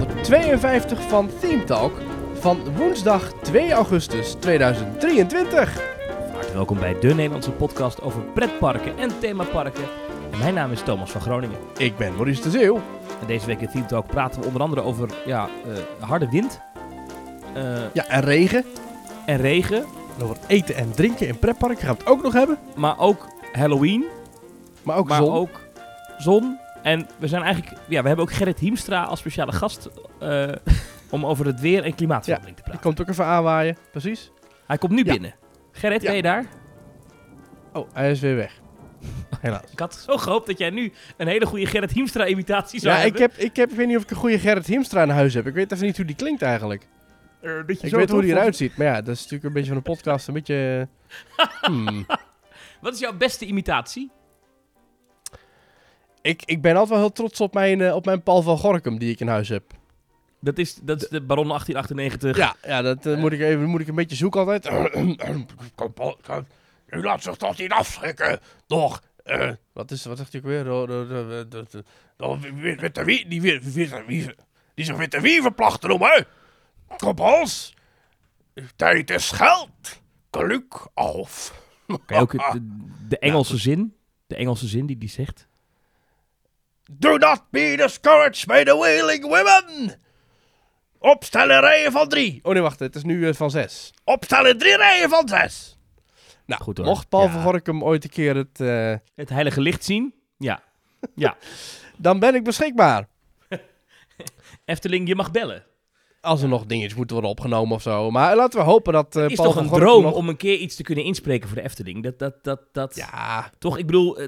152 van Theme Talk van woensdag 2 augustus 2023. Hartelijk welkom bij de Nederlandse podcast over pretparken en themaparken. En mijn naam is Thomas van Groningen. Ik ben Maurice de Zeeuw. En deze week in Team Talk praten we onder andere over ja, eh, harde wind eh, Ja, en regen. en regen, En over eten en drinken in pretparken gaan we het ook nog hebben. maar ook Halloween, Maar ook maar zon. ook zon. En we zijn eigenlijk, ja, we hebben ook Gerrit Hiemstra als speciale gast eh, om over het weer en klimaatverandering te Die praten. komt ook even aanwaaien. Precies. Hij komt nu Ja. binnen. Gerrit, Ja. ben je daar? Oh, hij is weer weg. Helaas. Ik had zo gehoopt dat jij nu een hele goede Gerrit Hiemstra imitatie zou Ja, ik, hebben. heb, ik, heb, ik weet niet of ik een goede Gerrit Hiemstra in huis heb. Ik weet even niet hoe die klinkt eigenlijk. Eh, je Ik zo weet hoe die eruit ziet. Maar ja, dat is natuurlijk een beetje van een podcast. Een beetje... hmm. Wat is jouw beste imitatie? Ik, ik ben altijd wel heel trots op mijn, eh, op mijn Paul van Gorkum die ik in huis heb. Dat is, dat is de Baron 1898. Ja, ja dat eh, moet, ik even, moet ik een beetje zoeken altijd. Kom, Paul, kom. U laat zich toch niet afschrikken, toch? Eh, wat, is, wat zegt hij ook weer? De, de, de witte wie, die, witte wieven, die zich witte wievenplacht noemen. Kom, Hans. Tijd is geld. Geluk af. Kan je ook de, de Engelse zin, de Engelse zin die die zegt? Do not be discouraged by the wailing women. Opstellen rijen van drie. Oh nee, wacht, het is nu eh, van zes. Opstellen drie rijen van zes. Nou, Goed hoor. mocht Paul Ja. van Gorkum ooit een keer het... eh, Het heilige licht zien? Ja. Ja. dan ben ik beschikbaar. Efteling, je mag bellen. Als er nog dingetjes moeten worden opgenomen of zo. Maar laten we hopen dat eh Het is Paul toch een droom nog- om een keer iets te kunnen inspreken voor de Efteling? Dat, dat, dat, dat... Ja, Toch, ik bedoel, eh,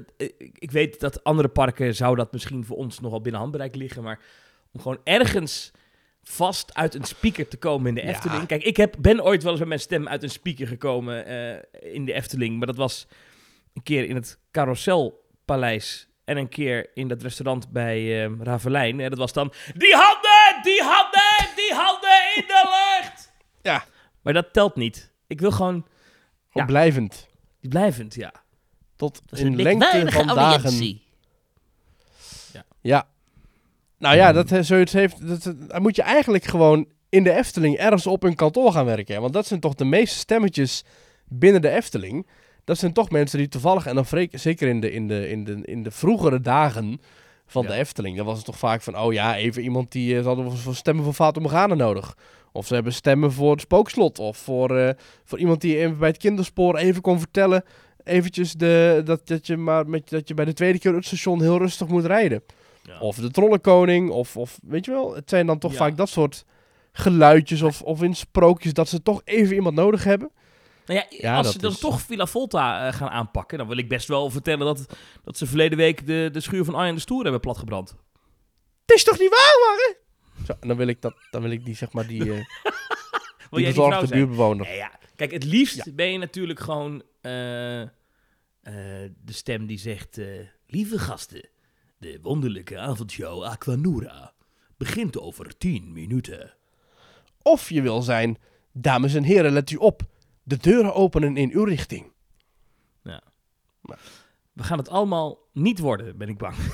ik weet dat andere parken zou dat misschien voor ons nogal binnen handbereik liggen, maar om gewoon ergens vast uit een speaker te komen in de Ja. Efteling. Kijk, ik heb, ben ooit wel eens met mijn stem uit een speaker gekomen eh, in de Efteling, maar dat was een keer in het Carouselpaleis en een keer in dat restaurant bij Ravelijn. En dat was dan, die handen, die handen, handen in de lucht! Ja. Maar dat telt niet. Ik wil gewoon, gewoon Ja. blijvend. die blijvend, ja. Tot in een lengte van dagen. audiëntie. Ja. Nou ja, dat, eh, zoiets heeft, dat, dat- dan moet je eigenlijk gewoon in de Efteling ergens op een kantoor gaan werken. hè. Want dat zijn toch de meeste stemmetjes binnen de Efteling. Dat zijn toch mensen die toevallig, en dan zeker in de, in de, in de, in de vroegere dagen van de. Efteling, dan was het toch vaak van, oh ja, even iemand die, eh, ze hadden voor stemmen voor Fata Morgana nodig. Of ze hebben stemmen voor het spookslot. Of voor, eh, voor iemand die even bij het kinderspoor even kon vertellen, eventjes de, dat, dat, je maar met, dat je bij de tweede keer het station heel rustig moet rijden. Ja. Of de trollenkoning, of, of weet je wel, het zijn dan toch Ja. vaak dat soort geluidjes of, of in sprookjes dat ze toch even iemand nodig hebben. Nou ja, Ja, als ze dan is- toch Villa Volta eh, gaan aanpakken, dan wil ik best wel vertellen dat, dat ze verleden week de, de schuur van Arjen de Stoer hebben platgebrand. Het is toch niet waar, man? Zo, dan wil ik dat, dan wil ik die, zeg maar, die, Wil die die bezorgde buurtbewoner. Nee, ja. Kijk, het liefst Ja. ben je natuurlijk gewoon eh, de stem die zegt... Lieve gasten, de wonderlijke avondshow Aquanura begint over 10 minuten. Of je wil zijn, dames en heren, let u op. De deuren openen in uw richting. We gaan het allemaal niet worden, ben ik bang.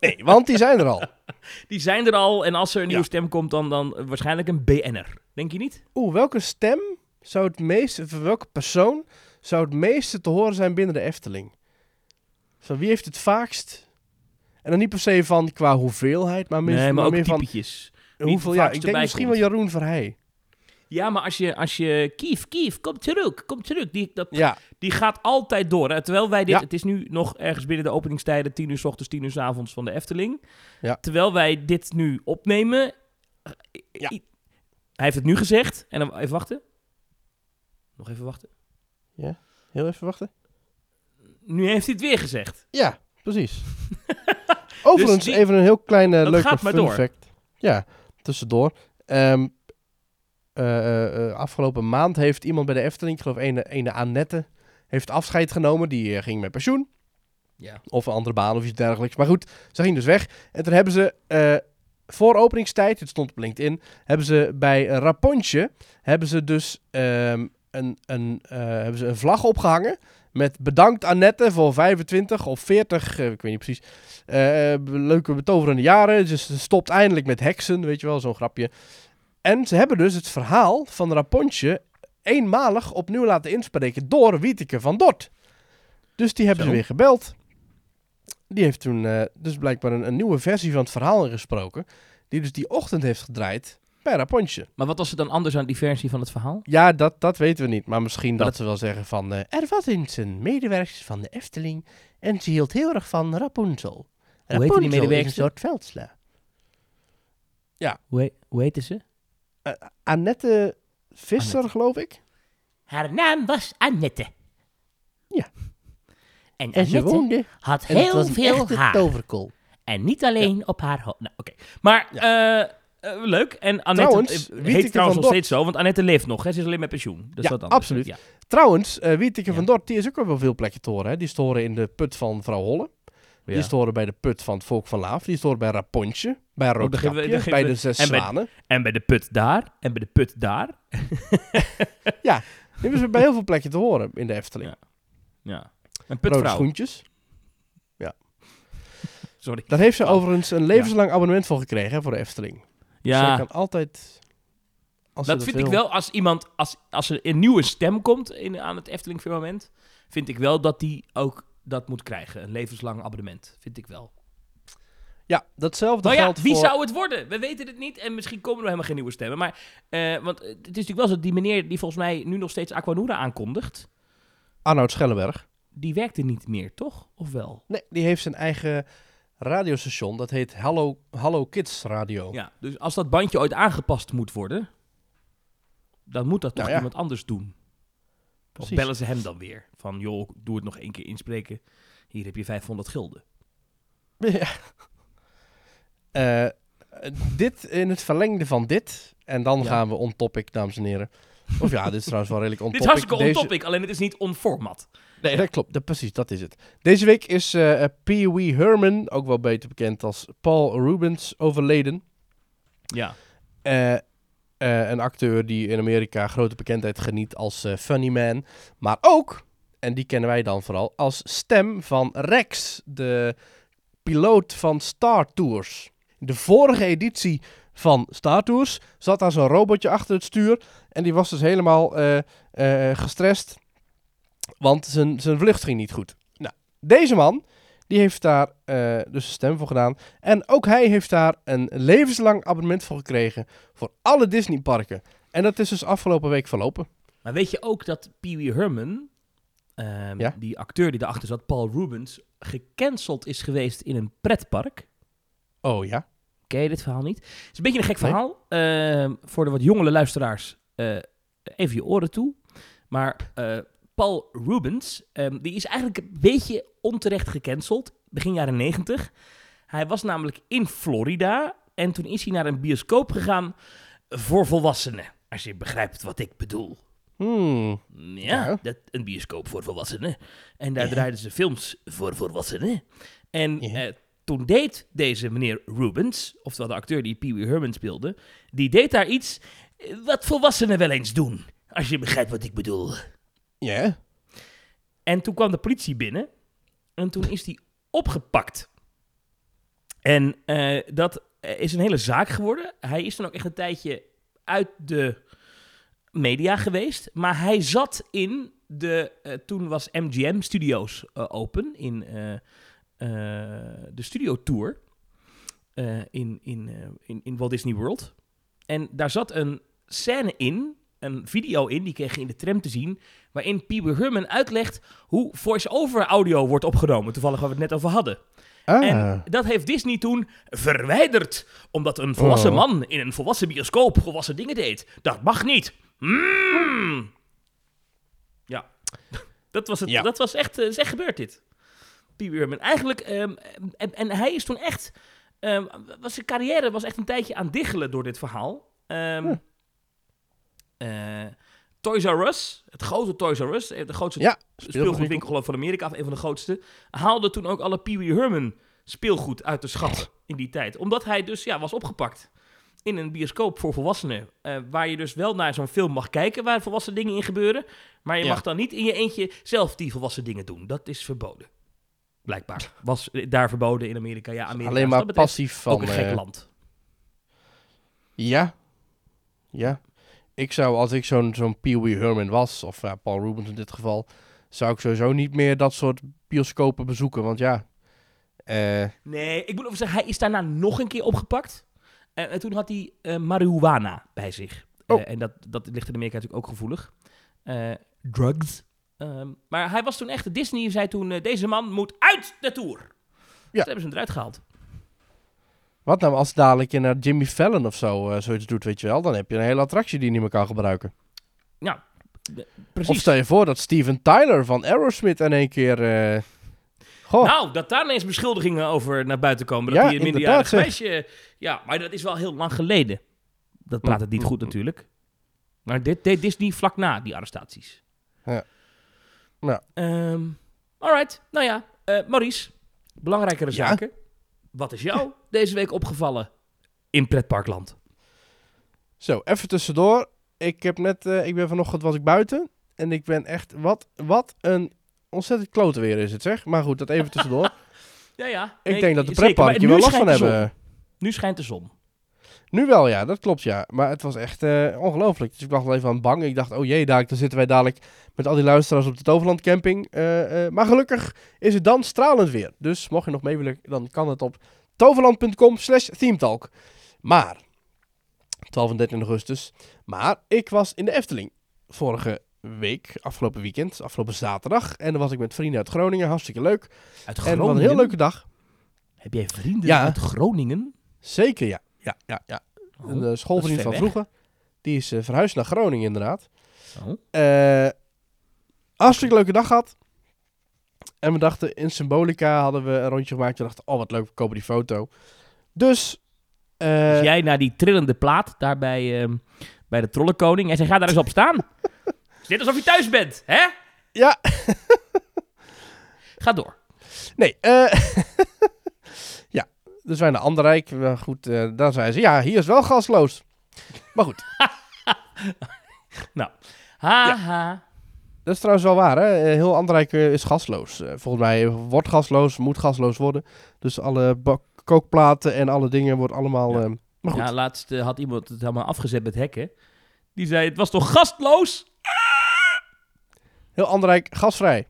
Nee, want die zijn er al. Die zijn er al en als er een nieuwe Ja. stem komt, dan, dan waarschijnlijk een BN'er. Denk je niet? Oeh, welke stem zou het meeste, welke persoon zou het meeste te horen zijn binnen de Efteling? Zo, wie heeft het vaakst? En dan niet per se van qua hoeveelheid, maar, meer, nee, maar ook meer van typetjes. wie hoeveel. Ja, ik denk misschien komt. wel Jeroen Verheij. Ja, maar als je, als je Kief, Kief, kom terug, kom terug. Die, dat, Ja, die gaat altijd door. Hè? Terwijl wij dit, Ja. het is nu nog ergens binnen de openingstijden, 10 uur s ochtends, 10 uur s avonds van de Efteling. Ja. Terwijl wij dit nu opnemen. eh, Ja. Hij heeft het nu gezegd. En dan even wachten. Nog even wachten. heel even wachten. Nu heeft hij het weer gezegd. Ja, precies. Overigens, die- even een heel kleine leuke fun door. fact. Ja, tussendoor. Ehm, eh, eh, eh, afgelopen maand heeft iemand bij de Efteling, ik geloof ene, ene Annette, heeft afscheid genomen. Die ging met pensioen. Ja. Of een andere baan of iets dergelijks. Maar goed, ze ging dus weg. En toen hebben ze voor openingstijd, het stond op LinkedIn, hebben ze bij een Rapontje, hebben ze dus ehm, een, een, hebben ze een vlag opgehangen Met bedankt Annette voor 25 of 40, eh, ik weet niet precies, eh, leuke betoverende jaren. Dus ze stopt eindelijk met heksen, weet je wel, zo'n grapje. En ze hebben dus het verhaal van Rapontje eenmalig opnieuw laten inspreken door Wieteke van Dort. Dus die hebben Zo. ze weer gebeld. Die heeft toen eh, dus blijkbaar een, een nieuwe versie van het verhaal ingesproken. Die dus die ochtend heeft gedraaid bij Rapontje. Maar wat was er dan anders aan die versie van het verhaal? Ja, dat, dat weten we niet. Maar misschien Maar dat, dat- ze wel zeggen van... eh, er was eens een medewerker van de Efteling... en ze hield heel erg van Rapunzel. die Rapunzel is medewerkster? een soort veldsla. Hoe, he- hoe heette ze? Annette Visser, Annette. geloof ik. Haar naam was Annette. Ja. En En ze woonde... had En heel veel haar. toverkool. En niet alleen op haar hoofd. Nou, oké. Maar, eh, eh, leuk. En Annette Trouwens, eh, heet trouwens nog steeds zo, want Annette leeft nog. Hè? Ze is alleen met pensioen. Dus Ja, dat absoluut. Ja. Trouwens, eh Wieteke Ja. van Dort, die is ook wel veel plekken te horen. Hè. Die is te horen in de put van vrouw Holle. Die Ja. is te horen bij de put van het volk van Laaf. Die is te horen bij Rapontje. Bij we- Roodkapje. geven Bij de Zes en bij- Zwanen. En bij de put daar. En bij de put daar. Die hebben ze bij heel veel plekken te horen in de Efteling. Ja. Ja. Rode putvrouw. schoentjes. Sorry. Daar heeft ze Oh. overigens een levenslang abonnement voor gekregen hè, voor de Efteling. Dus Ja, kan altijd... Als dat vind ik wel. Als iemand, als, als er een nieuwe stem komt in, aan het Efteling firmament, vind ik wel dat die ook dat moet krijgen. Een levenslang abonnement. Vind ik wel. Ja, datzelfde Nou ja, geldt wie voor... zou het worden? We weten het niet en misschien komen er helemaal geen nieuwe stemmen. Maar, eh, want het is natuurlijk wel zo, die meneer die volgens mij nu nog steeds Aquanura aankondigt, Arnoud Schellenberg. die werkte niet meer, toch? Of wel? Nee, die heeft zijn eigen radiostation. Dat heet Hallo, Hallo Kids Radio. Ja, dus als dat bandje ooit aangepast moet worden, dan moet dat toch Nou ja. iemand anders doen. Of bellen ze hem dan weer. Van, joh, doe het nog één keer inspreken. Hier heb je 500 gulden. Ja. Eh, dit in het verlengde van dit. En dan Ja. gaan we on topic, dames en heren. Of ja, dit is trouwens wel redelijk on Dit is topic. hartstikke Deze- on-topic, alleen het is niet on-format. Nee, dat klopt. Dat, precies, dat is het. Deze week is eh, Pee Wee Herman, ook wel beter bekend als Paul Rubens, overleden. Ja. Eh, eh, een acteur die in Amerika grote bekendheid geniet als eh, Funny Man. Maar ook, en die kennen wij dan vooral, als stem van Rex, de piloot van Star Tours. De vorige editie van Star Tours zat daar zo'n robotje achter het stuur. En die was dus helemaal eh, gestrest, want zijn vlucht ging niet goed. Nou, deze man, die heeft daar eh, dus een stem voor gedaan. En ook hij heeft daar een levenslang abonnement voor gekregen voor alle Disneyparken. En dat is dus afgelopen week verlopen. Maar weet je ook dat Pee Wee Herman, ehm, Ja? die acteur die daarachter zat, Paul Rubens, gecanceld is geweest in een pretpark? Oh ja? Ken je dit verhaal niet? Het is een beetje een gek Nee. verhaal. Ehm, voor de wat jongere luisteraars, eh, even je oren toe. Maar eh, Paul Rubens, ehm, die is eigenlijk een beetje onterecht gecanceld. Begin jaren 90. Hij was namelijk in Florida. En toen is hij naar een bioscoop gegaan voor volwassenen. Als je begrijpt wat ik bedoel. Hmm. Ja, Ja. Dat, een bioscoop voor volwassenen. En daar Ja. draaiden ze films voor volwassenen. En Ja. eh, toen deed deze meneer Rubens, oftewel de acteur die Pee Wee Herman speelde, die deed daar iets eh, wat volwassenen wel eens doen. Als je begrijpt wat ik bedoel. Ja? En toen kwam de politie binnen en toen is hij opgepakt. En eh, dat eh, is een hele zaak geworden. Hij is dan ook echt een tijdje uit de media geweest. Maar hij zat in de. eh, toen was MGM Studios open in de Studio Tour. in, in, in, in Walt Disney World. En daar zat een scène in, een video in, die kreeg je in de tram te zien. Waarin Pee Wee Herman uitlegt hoe voice-over audio wordt opgenomen. Toevallig waar we het net over hadden. Ah. En dat heeft Disney toen verwijderd. Omdat een volwassen Oh. man in een volwassen bioscoop volwassen dingen deed. Dat mag niet. Mm. Ja. Dat was, het, Ja. dat was echt, eh, is echt gebeurd dit. Pee Wee Herman. Eigenlijk, ehm, en, en hij is toen echt... ehm, was zijn carrière was echt een tijdje aan diggelen door dit verhaal. Hm. Eh, Toys R Us, het grote Toys R Us, eh, de grootste Ja, speelgoedwinkel geloof van Amerika, of een van de grootste, haalde toen ook alle Pee Wee Herman speelgoed uit de schat in die tijd. Omdat hij dus ja, was opgepakt. in een bioscoop voor volwassenen. eh, waar je dus wel naar zo'n film mag kijken waar volwassen dingen in gebeuren. Maar je Ja. mag dan niet in je eentje zelf die volwassen dingen doen. Dat is verboden. Blijkbaar. Was daar verboden in Amerika. Ja, Amerika Alleen maar passief van... ook een gek land. Ja. Ja. Ik zou, als ik zo'n zo'n Pee Wee Herman was, of ja, Paul Rubens in dit geval, zou ik sowieso niet meer dat soort bioscopen bezoeken. Want ja, eh, Nee, ik moet ook zeggen, hij is daarna nog een keer opgepakt. En, en toen had hij eh, marihuana bij zich. Oh. Eh, en dat, dat ligt in Amerika natuurlijk ook gevoelig. Eh, drugs. Ehm, maar hij was toen echt, Disney zei toen, eh, deze man moet uit de tour. Ja. Dus hebben ze hem eruit gehaald. Wat nou als dadelijk je naar Jimmy Fallon of zo eh, zoiets doet, weet je wel. Dan heb je een hele attractie die je niet meer kan gebruiken. Nou, de- Of precies. stel je voor dat Steven Tyler van Aerosmith in één keer... eh, goh, Nou, dat daar ineens beschuldigingen over naar buiten komen. Dat Ja, hij een minderjarig meisje... Ja, maar dat is wel heel lang geleden. Dat praat het niet goed natuurlijk. Maar dit deed Disney vlak na die arrestaties. Ja. Ja. Ehm, alright, nou ja. eh, Maurice, belangrijkere Ja? Wat is jou deze week opgevallen in pretparkland? Zo, even tussendoor. Ik heb net, eh, ik ben vanochtend was ik buiten. En ik ben echt, wat, wat een ontzettend klote weer is het zeg. Maar goed, dat even tussendoor. Ja, ja. ik Nee, denk dat de pretparken hier wel last van hebben. Nu schijnt de zon. Nu wel, ja, dat klopt, ja. Maar het was echt eh, ongelooflijk. Dus ik was wel even aan bang. Ik dacht, oh jee, daar, dan zitten wij dadelijk met al die luisteraars op de Toverland camping. Eh, eh, maar gelukkig is het dan stralend weer. Dus mocht je nog mee willen, dan kan het op toverland.com slash themetalk. Maar, 12 en 13 augustus. Maar ik was in de Efteling vorige week, afgelopen weekend, afgelopen zaterdag. En dan was ik met vrienden uit Groningen, hartstikke leuk. Uit En Groningen? wat een heel leuke dag. Heb jij vrienden Ja. uit Groningen? Zeker, ja. Ja, ja, ja. Oh, Een eh, schoolvriend van weg. vroeger. Die is eh, verhuisd naar Groningen inderdaad. oh. Eh hartstikke leuke dag gehad. En we dachten, in Symbolica hadden we een rondje gemaakt. We dachten, oh wat leuk, we kopen die foto. Dus, Dus jij naar die trillende plaat daar bij, ehm, bij de Trollenkoning. En zei, ga daar eens op staan. is dit alsof je thuis bent, hè? ja, Ga door. nee. eh ja, dus wij naar Anderrijk. Maar goed, eh, daar zeiden ze, ja, hier is wel gasloos. Maar goed, Haha. dat is trouwens wel waar, hè. Eh, Heel Anderrijk eh, is gasloos. Eh, volgens mij wordt gasloos, moet gasloos worden. Dus alle kookplaten en alle dingen wordt allemaal... Ja. eh, maar goed, Ja, laatst eh, had iemand het helemaal afgezet met hekken. Die zei, het was toch gastloos? heel Anderrijk gasvrij.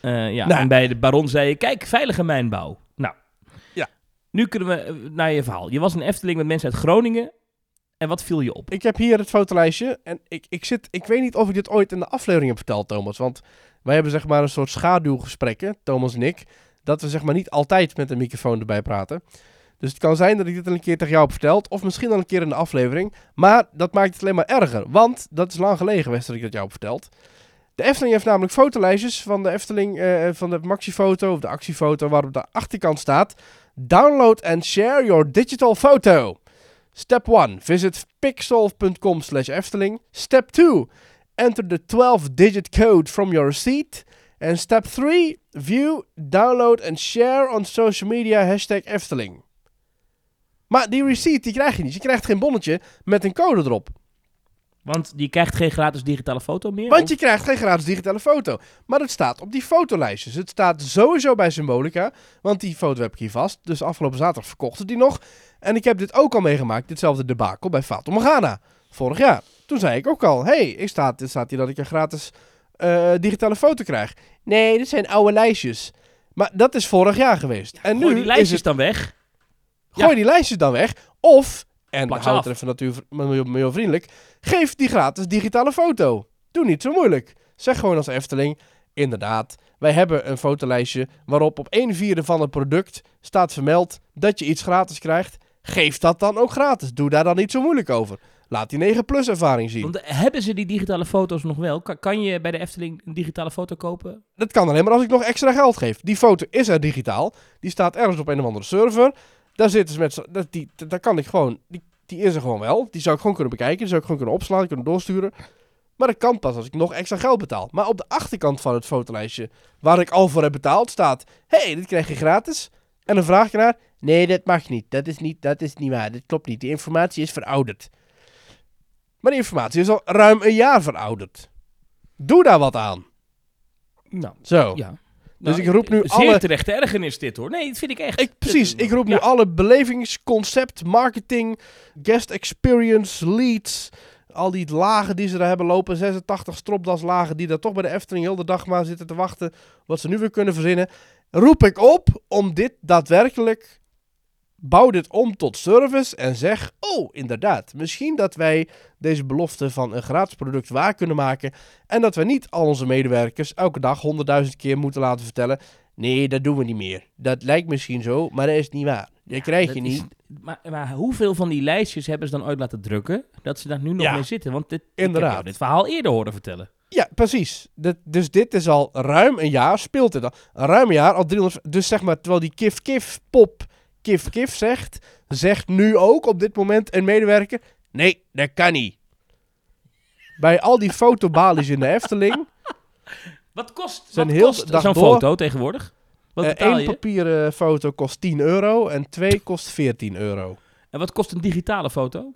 Eh, ja, Nou. en bij de baron zei je, kijk, veilige mijnbouw. Nu kunnen we eh, naar je verhaal. Je was in Efteling met mensen uit Groningen. En wat viel je op? Ik heb hier het fotolijstje. En ik, ik, zit, ik weet niet of ik dit ooit in de aflevering heb verteld, Thomas. Want wij hebben zeg maar een soort schaduwgesprekken, Thomas en ik. Dat we zeg maar niet altijd met een microfoon erbij praten. Dus het kan zijn dat ik dit een keer tegen jou heb verteld. Of misschien al een keer in de aflevering. Maar dat maakt het alleen maar erger. Want dat is lang geleden geweest dat ik dat jou heb verteld. De Efteling heeft namelijk fotolijstjes van de Efteling, eh, van de maxifoto of de actiefoto, waar op de achterkant staat: Download and share your digital photo. Step 1. Visit pixel.com slash Efteling. Step 2. Enter the 12-digit code from your receipt. En step 3. View, download and share on social media hashtag Efteling. Maar die receipt die krijg je niet. Je krijgt geen bonnetje met een code erop. Want je krijgt geen gratis digitale foto meer? Want Of- je krijgt geen gratis digitale foto. Maar het staat op die fotolijstjes. Het staat sowieso bij Symbolica. Want die foto heb ik hier vast. Dus afgelopen zaterdag verkochten die nog. En ik heb dit ook al meegemaakt. Ditzelfde debakel bij Fatum Morgana. Vorig jaar. Toen zei ik ook al. hey, ik staat, er staat hier dat ik een gratis eh, digitale foto krijg. Nee, dit zijn oude lijstjes. Maar dat is vorig jaar geweest. En Gooi nu die is lijstjes het, dan weg. gooi Ja. die lijstjes dan weg. Of, en Plak ze hou af. het even natuur, milieu- milieuvriendelijk. Geef die gratis digitale foto. Doe niet zo moeilijk. Zeg gewoon als Efteling, inderdaad, wij hebben een fotolijstje waarop op 1 vierde van het product staat vermeld dat je iets gratis krijgt. Geef dat dan ook gratis. Doe daar dan niet zo moeilijk over. Laat die 9 plus ervaring zien. Want eh, hebben ze die digitale foto's nog wel? Kan, kan je bij de Efteling een digitale foto kopen? Dat kan alleen maar als ik nog extra geld geef. Die foto is er digitaal. Die staat ergens op een of andere server. Daar zitten ze met dat, die, daar kan ik gewoon. Die, die is er gewoon wel. Die zou ik gewoon kunnen bekijken. Die zou ik gewoon kunnen opslaan, kunnen doorsturen. Maar dat kan pas als ik nog extra geld betaal. Maar op de achterkant van het fotolijstje, waar ik al voor heb betaald, staat: hey, dit krijg je gratis. En dan vraag ik naar: Nee, dat mag niet. Dat is niet, dat is niet waar. Dat klopt niet. Die informatie is verouderd. Maar die informatie is al ruim een jaar verouderd. Doe daar wat aan. Nou, Zo. ja. Dus Nou, ik roep nu zeer alle- terechte ergernis dit hoor. Nee, dat vind ik echt. Ik, precies, ik roep nu ja. alle belevings, concept, marketing, guest experience, leads, al die lagen die ze daar hebben lopen, 86 stropdaslagen die daar toch bij de Efteling heel de dag maar zitten te wachten, wat ze nu weer kunnen verzinnen, roep ik op om dit daadwerkelijk, bouw dit om tot service en zeg, oh inderdaad, misschien dat wij deze belofte van een gratis product waar kunnen maken en dat we niet al onze medewerkers elke dag honderdduizend keer moeten laten vertellen, Nee, dat doen we niet meer. Dat lijkt misschien zo, maar dat is niet waar. Dat krijg je Dat niet. is- maar, maar hoeveel van die lijstjes hebben ze dan ooit laten drukken? Dat ze daar nu nog Ja, mee zitten? Want dit, inderdaad. dit verhaal eerder horen vertellen. Ja, precies. Dat, dus dit is al ruim een jaar, speelt het al. Ruim een jaar, al 300... Dus zeg maar, terwijl die kif kif kif zegt, zegt nu ook op dit moment een medewerker, nee, dat kan niet. Bij al die fotobalies in de Efteling, Wat kost, Zijn wat heel kost de dag zo'n door- foto tegenwoordig? Wat eh, één je? papieren foto kost 10 euro en twee kost 14 euro. En wat kost een digitale foto?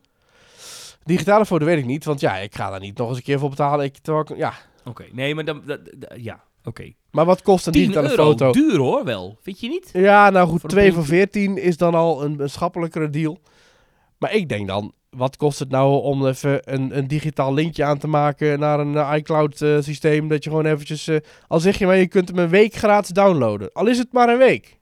Digitale foto weet ik niet, want ja, ik ga daar niet nog eens een keer voor betalen. Ik, terwijl ik- ja. Oké, nee, maar dan... dat- dat- ja, oké. Maar wat kost een 10 digitale euro, foto? duur hoor wel. Vind je niet? Ja, nou goed, Voor een 2 voor printje. 14 is dan al een, een schappelijkere deal. Maar ik denk dan, wat kost het nou om even een, een digitaal linkje aan te maken naar een eh, iCloud eh, systeem, dat je gewoon eventjes, eh, al zeg je maar, je kunt hem een week gratis downloaden. Al is het maar een week.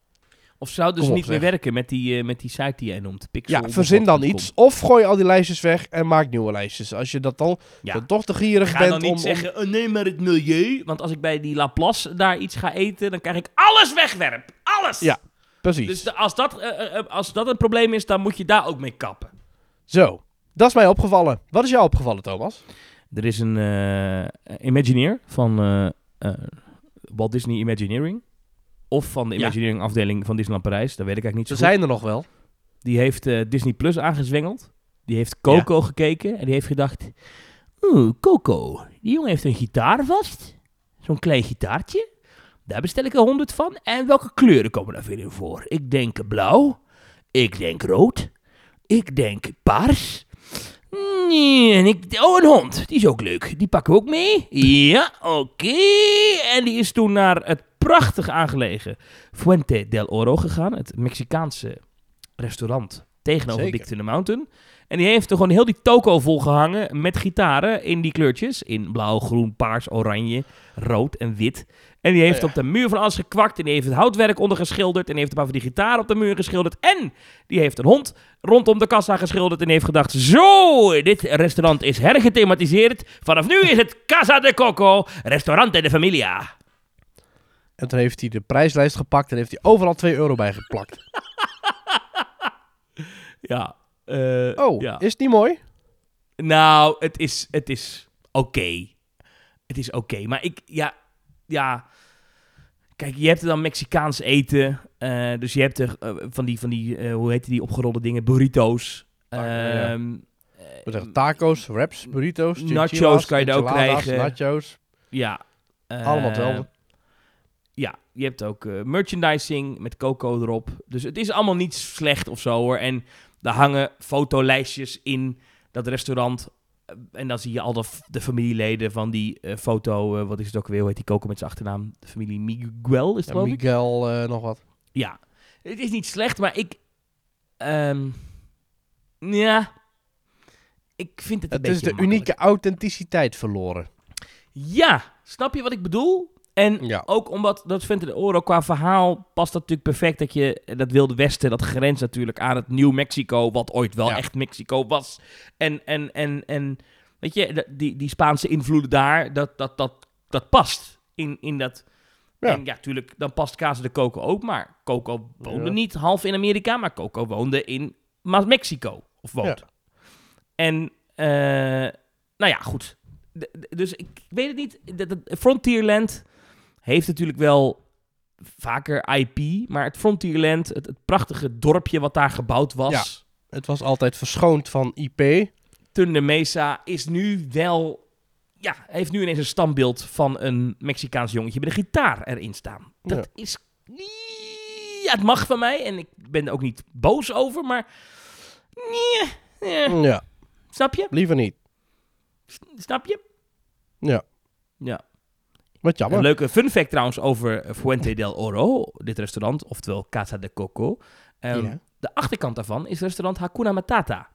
Of zou het dus op, niet meer zeg. werken met die, eh, met die site die jij noemt? Pixel Ja, verzin dan iets. Of gooi al die lijstjes weg en maak nieuwe lijstjes. Als je dat dan, Ja. dan toch te gierig Ga bent dan niet om... om- zeggen, oh nee, maar het milieu. Want als ik bij die Laplace daar iets ga eten, dan krijg ik alles wegwerp. Alles! Ja. Precies. Dus de- als, dat, eh, eh, als dat een probleem is, dan moet je daar ook mee kappen. Zo, dat is mij opgevallen. Wat is jou opgevallen, Thomas? Er is een eh, Imagineer van eh, eh, Walt Disney Imagineering. Of van de Ja. Imagineering afdeling van Disneyland Parijs. Dat weet ik eigenlijk niet zo zijn er nog wel. Die heeft eh, Disney Plus aangezwengeld. Die heeft Coco gekeken. En die heeft gedacht... Oeh, Coco. Die jongen heeft een gitaar vast. Zo'n klein gitaartje. Daar bestel ik er honderd van. En welke kleuren komen daar weer in voor? Ik denk blauw. Ik denk rood. Ik denk paars. Nee, en ik, oh, een hond. Die is ook leuk. Die pakken we ook mee. Ja, oké. En die is toen naar het prachtig aangelegen Fuente del Oro gegaan. Het Mexicaanse restaurant tegenover Zeker. Big Thunder Mountain. En die heeft er gewoon heel die toko volgehangen met gitaren in die kleurtjes. In blauw, groen, paars, oranje, rood en wit. En die heeft Oh ja. op de muur van alles gekwakt. En die heeft het houtwerk onder geschilderd. En die heeft een paar van die gitaren op de muur geschilderd. En die heeft een hond rondom de kassa geschilderd. En heeft gedacht, zo, dit restaurant is hergethematiseerd. Vanaf nu is het Casa de Coco, Restaurante de Familia. En toen heeft hij de prijslijst gepakt en heeft hij overal 2 euro bij geplakt. Ja. eh, Oh, ja. is het niet mooi? Nou, het is, het is oké. Het is oké. Maar ik, ja, ja. Kijk, je hebt er dan Mexicaans eten. eh, dus je hebt er eh, van die, van die hoe heet die opgerolde dingen? Burritos. Ah, ja. Ehm, taco's, wraps, burritos, Nachos kan je er ook krijgen. Nachos. ja. Allemaal hetzelfde. Ja, je hebt ook eh, merchandising met coco erop. Dus het is allemaal niet slecht of zo hoor. En daar hangen fotolijstjes in dat restaurant. Eh, En dan zie je al de, de familieleden van die eh, foto. wat is het ook weer? Hoe heet die coco met zijn achternaam? De familie Miguel is het Ja? Miguel, nog wat. Ja. Het is niet slecht, maar ik... ehm, ja. Ik vind het een Het is beetje de unieke authenticiteit verloren. Ja, snap je wat ik bedoel? En Ja. ook omdat dat Vente de Oro qua verhaal past dat natuurlijk perfect dat je dat Wilde Westen, dat grenst natuurlijk aan het Nieuw Mexico, wat ooit wel Ja. echt Mexico was. En, en, en, en weet je, die, die Spaanse invloeden daar, dat, dat, dat, dat past in, in dat. Ja. En ja, natuurlijk, dan past Casa de Coco ook, maar Coco woonde niet half in Amerika, maar Coco woonde in Mexico. Of woont. En, eh, nou ja, goed. D- dus ik weet het niet. Frontierland heeft natuurlijk wel vaker IP, maar het Frontierland, het, het prachtige dorpje wat daar gebouwd was, Ja. Het was altijd verschoond van IP. Tunde Mesa, is nu wel, ja, heeft nu ineens een standbeeld van een Mexicaans jongetje met een gitaar erin staan. Dat is, ja, het mag van mij. En ik ben er ook niet boos over, maar... Nee, eh, Ja, snap je? liever niet. Snap je? Ja, Ja. Wat Een jammer. leuke fun fact trouwens over Fuente del Oro, dit restaurant, oftewel Casa de Coco. Ja. De achterkant daarvan is restaurant Hakuna Matata.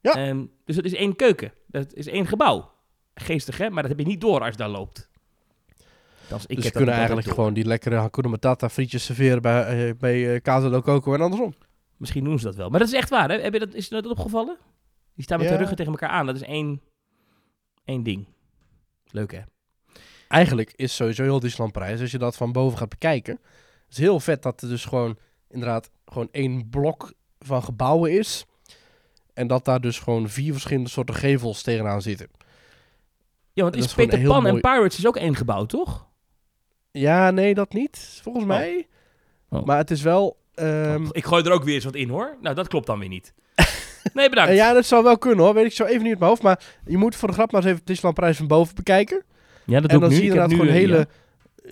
Ja. Ehm, dus het is één keuken. Dat is één gebouw. Geestig, hè? Maar dat heb je niet door als je daar loopt. Ik dus ze dat kunnen eigenlijk door. gewoon die lekkere Hakuna Matata frietjes serveren bij, eh, bij eh, Casa del Coco en andersom. Misschien doen ze dat wel. Maar dat is echt waar, hè? Heb je dat, is je dat opgevallen? Die staan met Ja. de ruggen tegen elkaar aan. Dat is één, één ding. Leuk, hè? Eigenlijk is sowieso heel Disneyland Parijs, als je dat van boven gaat bekijken, het is heel vet dat er dus gewoon inderdaad gewoon één blok van gebouwen is. En dat daar dus gewoon vier verschillende soorten gevels tegenaan zitten. Ja, want is is Peter Pan en. Pirates is ook één gebouw, toch? Ja, nee, dat niet, volgens mij. Oh. Maar het is wel... ehm, ik gooi er ook weer eens wat in, hoor. Nou, dat klopt dan weer niet. nee, bedankt. ja, dat zou wel kunnen hoor, weet ik zo even niet uit mijn hoofd. Maar je moet voor de grap maar eens even Disneyland Parijs van boven bekijken. Ja, dat en doe dan ik nu. zie je inderdaad gewoon eh, hele,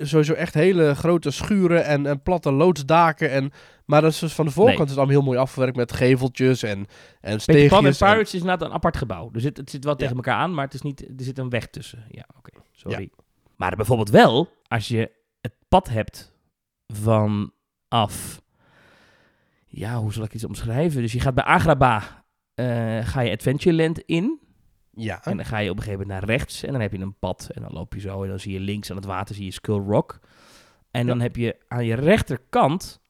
sowieso echt hele grote schuren en, en platte loodsdaken. En, maar dat is dus van de voorkant Nee. is het allemaal heel mooi afgewerkt met geveltjes en, en steegjes. Pan en Pirates is inderdaad een apart gebouw. Dus het, het zit wel Ja. tegen elkaar aan, maar het is niet, er zit een weg tussen. Ja, oké. Sorry. Maar bijvoorbeeld wel, als je het pad hebt vanaf... Ja, hoe zal ik iets omschrijven? Dus je gaat bij Agrabah, eh, ga je Adventureland in. Ja, En dan ga je op een gegeven moment naar rechts. En dan heb je een pad. En dan loop je zo. En dan zie je links aan het water zie je Skull Rock. En dan heb je aan je rechterkant...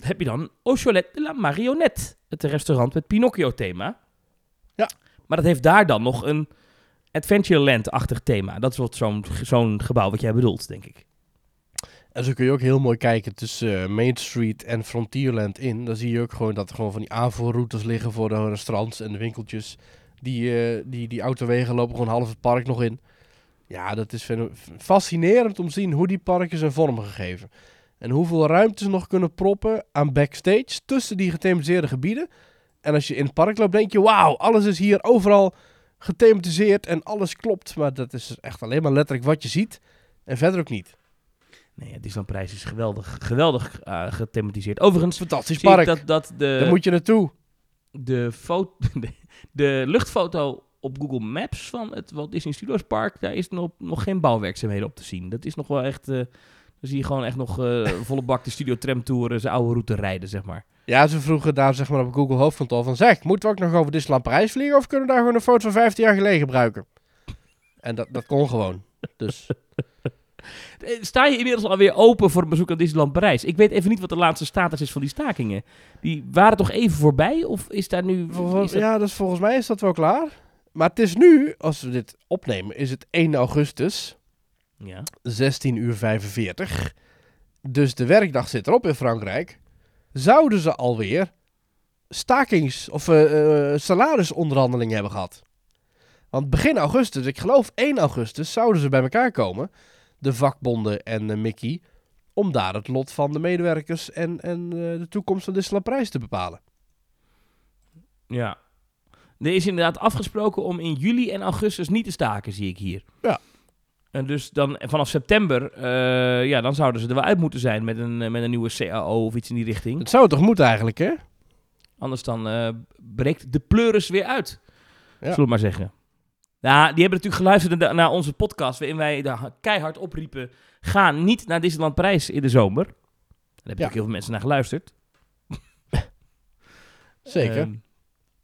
heb je dan Au de la Marionnette. Het restaurant met Pinocchio-thema. Ja. Maar dat heeft daar dan nog een Adventureland-achtig thema. Dat is wat zo'n zo'n gebouw wat jij bedoelt, denk ik. en zo kun je ook heel mooi kijken tussen eh, Main Street en Frontierland in. Dan zie je ook gewoon dat er gewoon van die aanvoerroutes liggen voor de restaurants en de winkeltjes. Die, eh, die, die autowegen lopen gewoon half het park nog in. Ja, dat is fascinerend om te zien hoe die parken zijn vorm gegeven. En hoeveel ruimte ze nog kunnen proppen aan backstage tussen die gethematiseerde gebieden. En als je in het park loopt, denk je: wauw, alles is hier overal gethematiseerd en alles klopt. Maar dat is echt alleen maar letterlijk wat je ziet en verder ook niet. Nee, ja, Disneyland Parijs is geweldig, geweldig eh, gethematiseerd. Overigens Fantastisch park. dat, dat de... Daar moet je naartoe. de, foto, de, luchtfoto op Google Maps van het Walt Disney Studios Park, daar is nog, nog geen bouwwerkzaamheden op te zien. Dat is nog wel echt, eh dan zie je gewoon echt nog eh, volle bak de Studio Tram Tour, zijn oude route rijden, zeg maar. Ja, ze vroegen daar zeg maar op Google hoofdkantoor van... Zeg, moeten we ook nog over Disneyland Parijs vliegen... of kunnen we daar gewoon een foto van 15 jaar geleden gebruiken? En dat, dat kon gewoon. Dus Eh, Sta je inmiddels alweer open voor een bezoek aan Disneyland Parijs? Ik weet even niet wat de laatste status is van die stakingen. Die waren toch even voorbij? Of is daar nu... Is dat... ja, dus volgens mij is dat wel klaar. Maar het is nu, als we dit opnemen, is het 1 augustus, ja. 16 uur 45. Dus de werkdag zit erop in Frankrijk. Zouden ze alweer stakings- of eh, eh, salarisonderhandelingen hebben gehad? Want begin augustus, ik geloof 1 augustus, zouden ze bij elkaar komen, de vakbonden en eh, Mickey, om daar het lot van de medewerkers en, en eh, de toekomst van Disneyland Prijs te bepalen. Ja. Er is inderdaad afgesproken om in juli en augustus niet te staken, zie ik hier. Ja. En dus dan vanaf september, eh, ja, dan zouden ze er wel uit moeten zijn met een, met een nieuwe CAO of iets in die richting. Het zou toch moeten eigenlijk, hè? Anders dan eh, breekt de pleuris weer uit. Ja. Zullen we maar zeggen. Ja, die hebben natuurlijk geluisterd naar- onze podcast, waarin wij daar keihard opriepen, ga niet naar Disneyland Parijs in de zomer. Daar hebben Ja. ook heel veel mensen naar geluisterd. Zeker. Ehm,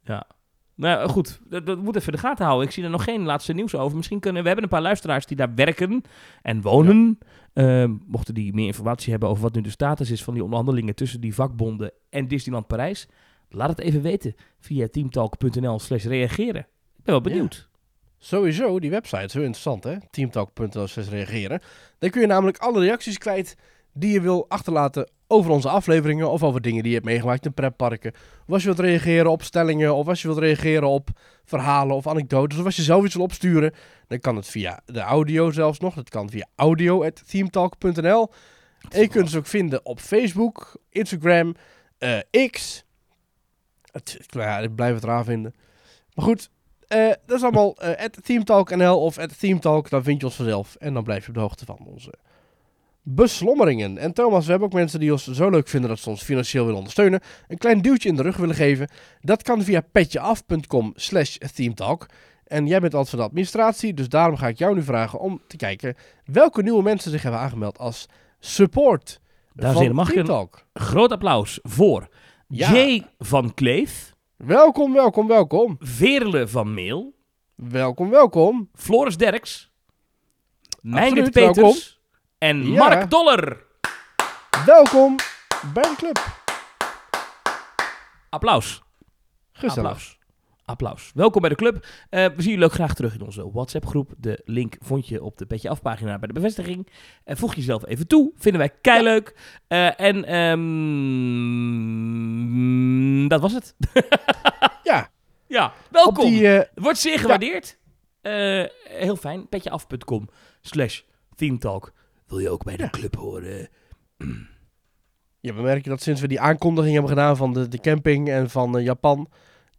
ja. Nou goed, dat, dat moet even de gaten houden. Ik zie er nog geen laatste nieuws over. Misschien kunnen we hebben een paar luisteraars die daar werken en wonen. Ehm, mochten die meer informatie hebben over wat nu de status is van die onderhandelingen tussen die vakbonden en Disneyland Parijs, laat het even weten via teamtalk.nl/slash reageren. Ik ben wel benieuwd. Sowieso, die website is heel interessant, hè? Teamtalk.nl reageren. Daar kun je namelijk alle reacties kwijt die je wil achterlaten over onze afleveringen of over dingen die je hebt meegemaakt in pretparken. Of als je wilt reageren op stellingen of als je wilt reageren op verhalen of anekdotes of als je zelf iets wil opsturen, dan kan het via de audio zelfs nog. Dat kan via audio.teamtalk.nl. En je kunt ze ook vinden op Facebook, Instagram, eh, X. Het, ja, ik blijf het raar vinden. Maar goed, eh, dat is allemaal eh at ThemeTalk.nl of at ThemeTalk. Dan vind je ons vanzelf. En dan blijf je op de hoogte van onze beslommeringen. En Thomas, we hebben ook mensen die ons zo leuk vinden dat ze ons financieel willen ondersteunen. Een klein duwtje in de rug willen geven. Dat kan via petjeaf.com slash themetalk. En jij bent altijd van de administratie, dus daarom ga ik jou nu vragen om te kijken welke nieuwe mensen zich hebben aangemeld als support en van mag ik een-. Groot applaus voor Ja. Jay van Kleef, Welkom, welkom, welkom. Veerle van Meel, Welkom, welkom. Floris Derks, Meindert Peters welkom. en Ja. Mark Doller. Welkom bij de club. Applaus. Gezellig. Applaus. Applaus. Welkom bij de club. Eh, we zien jullie ook graag terug in onze WhatsApp-groep. De link vond je op de Petje Afpagina bij de bevestiging. Voeg jezelf even toe. Vinden wij keileuk. Eh, en ehm, dat was het. Ja, Ja, welkom. die... eh, Wordt zeer gewaardeerd. Heel fijn. Petjeaf.com slash themetalk. Wil je ook bij de Ja. club horen? Ja, we merken dat sinds we die aankondiging hebben gedaan van de, de camping en van Japan,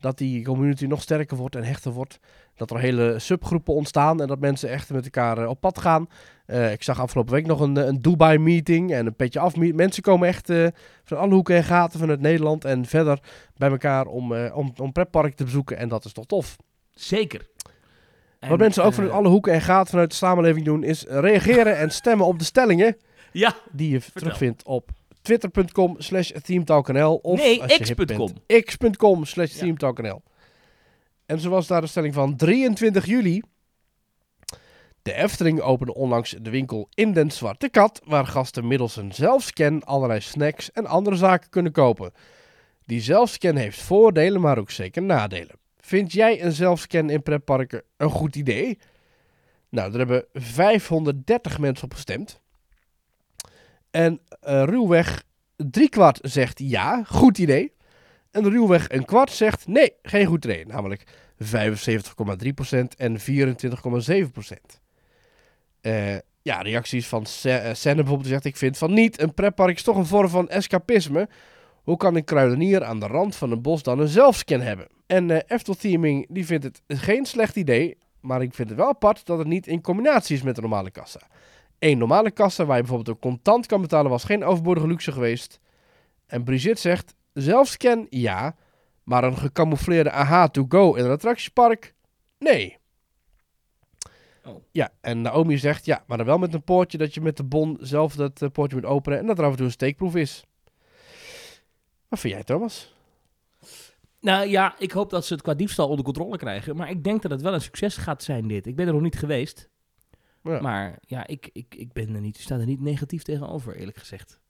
dat die community nog sterker wordt en hechter wordt. Dat er hele subgroepen ontstaan en dat mensen echt met elkaar eh, op pad gaan. Eh, ik zag afgelopen week nog een, eh, een Dubai-meeting en een petje af. meet- Mensen komen echt eh, van alle hoeken en gaten vanuit Nederland en verder bij elkaar om, eh om, om pretpark te bezoeken. En dat is toch tof. Zeker. En, Wat mensen ook vanuit alle hoeken en gaten vanuit de samenleving doen, is reageren en stemmen op de stellingen. Ja, Die je Vertel. terugvindt op twitter.com slash themetalknl of Nee, x.com. x.com slash themetalknl. En zo was daar de stelling van 23 juli. De Efteling opende onlangs de winkel in Den Zwarte Kat, waar gasten middels een zelfscan allerlei snacks en andere zaken kunnen kopen. Die zelfscan heeft voordelen, maar ook zeker nadelen. Vind jij een zelfscan in pretparken een goed idee? Nou, er hebben 530 mensen op gestemd. En eh, ruwweg driekwart zegt ja, goed idee. En ruwweg een kwart zegt nee, geen goed idee. Namelijk 75,3% en 24,7%. Eh ja, reacties van eh, Senne bijvoorbeeld zegt... Ik vind van niet, een pretpark is toch een vorm van escapisme. Hoe kan een kruidenier aan de rand van een bos dan een zelfscan hebben? En eh Eftel Theming die vindt het geen slecht idee... maar ik vind het wel apart dat het niet in combinatie is met de normale kassa. Eén normale kassa waar je bijvoorbeeld ook contant kan betalen... was geen overbodige luxe geweest. En Brigitte zegt... Zelfscan, ja... maar een gecamoufleerde AHA to go in een attractiepark... nee. Oh. Ja, en Naomi zegt... ja, maar dan wel met een poortje... dat je met de bon zelf dat eh, poortje moet openen... en dat er af en toe een steekproef is. Wat vind jij, Thomas? Nou ja, ik hoop dat ze het qua diefstal onder controle krijgen. Maar ik denk dat het wel een succes gaat zijn, dit. Ik ben er nog niet geweest. Ja. Maar ja, ik, ik, ik ben er niet, sta er niet negatief tegenover, eerlijk gezegd.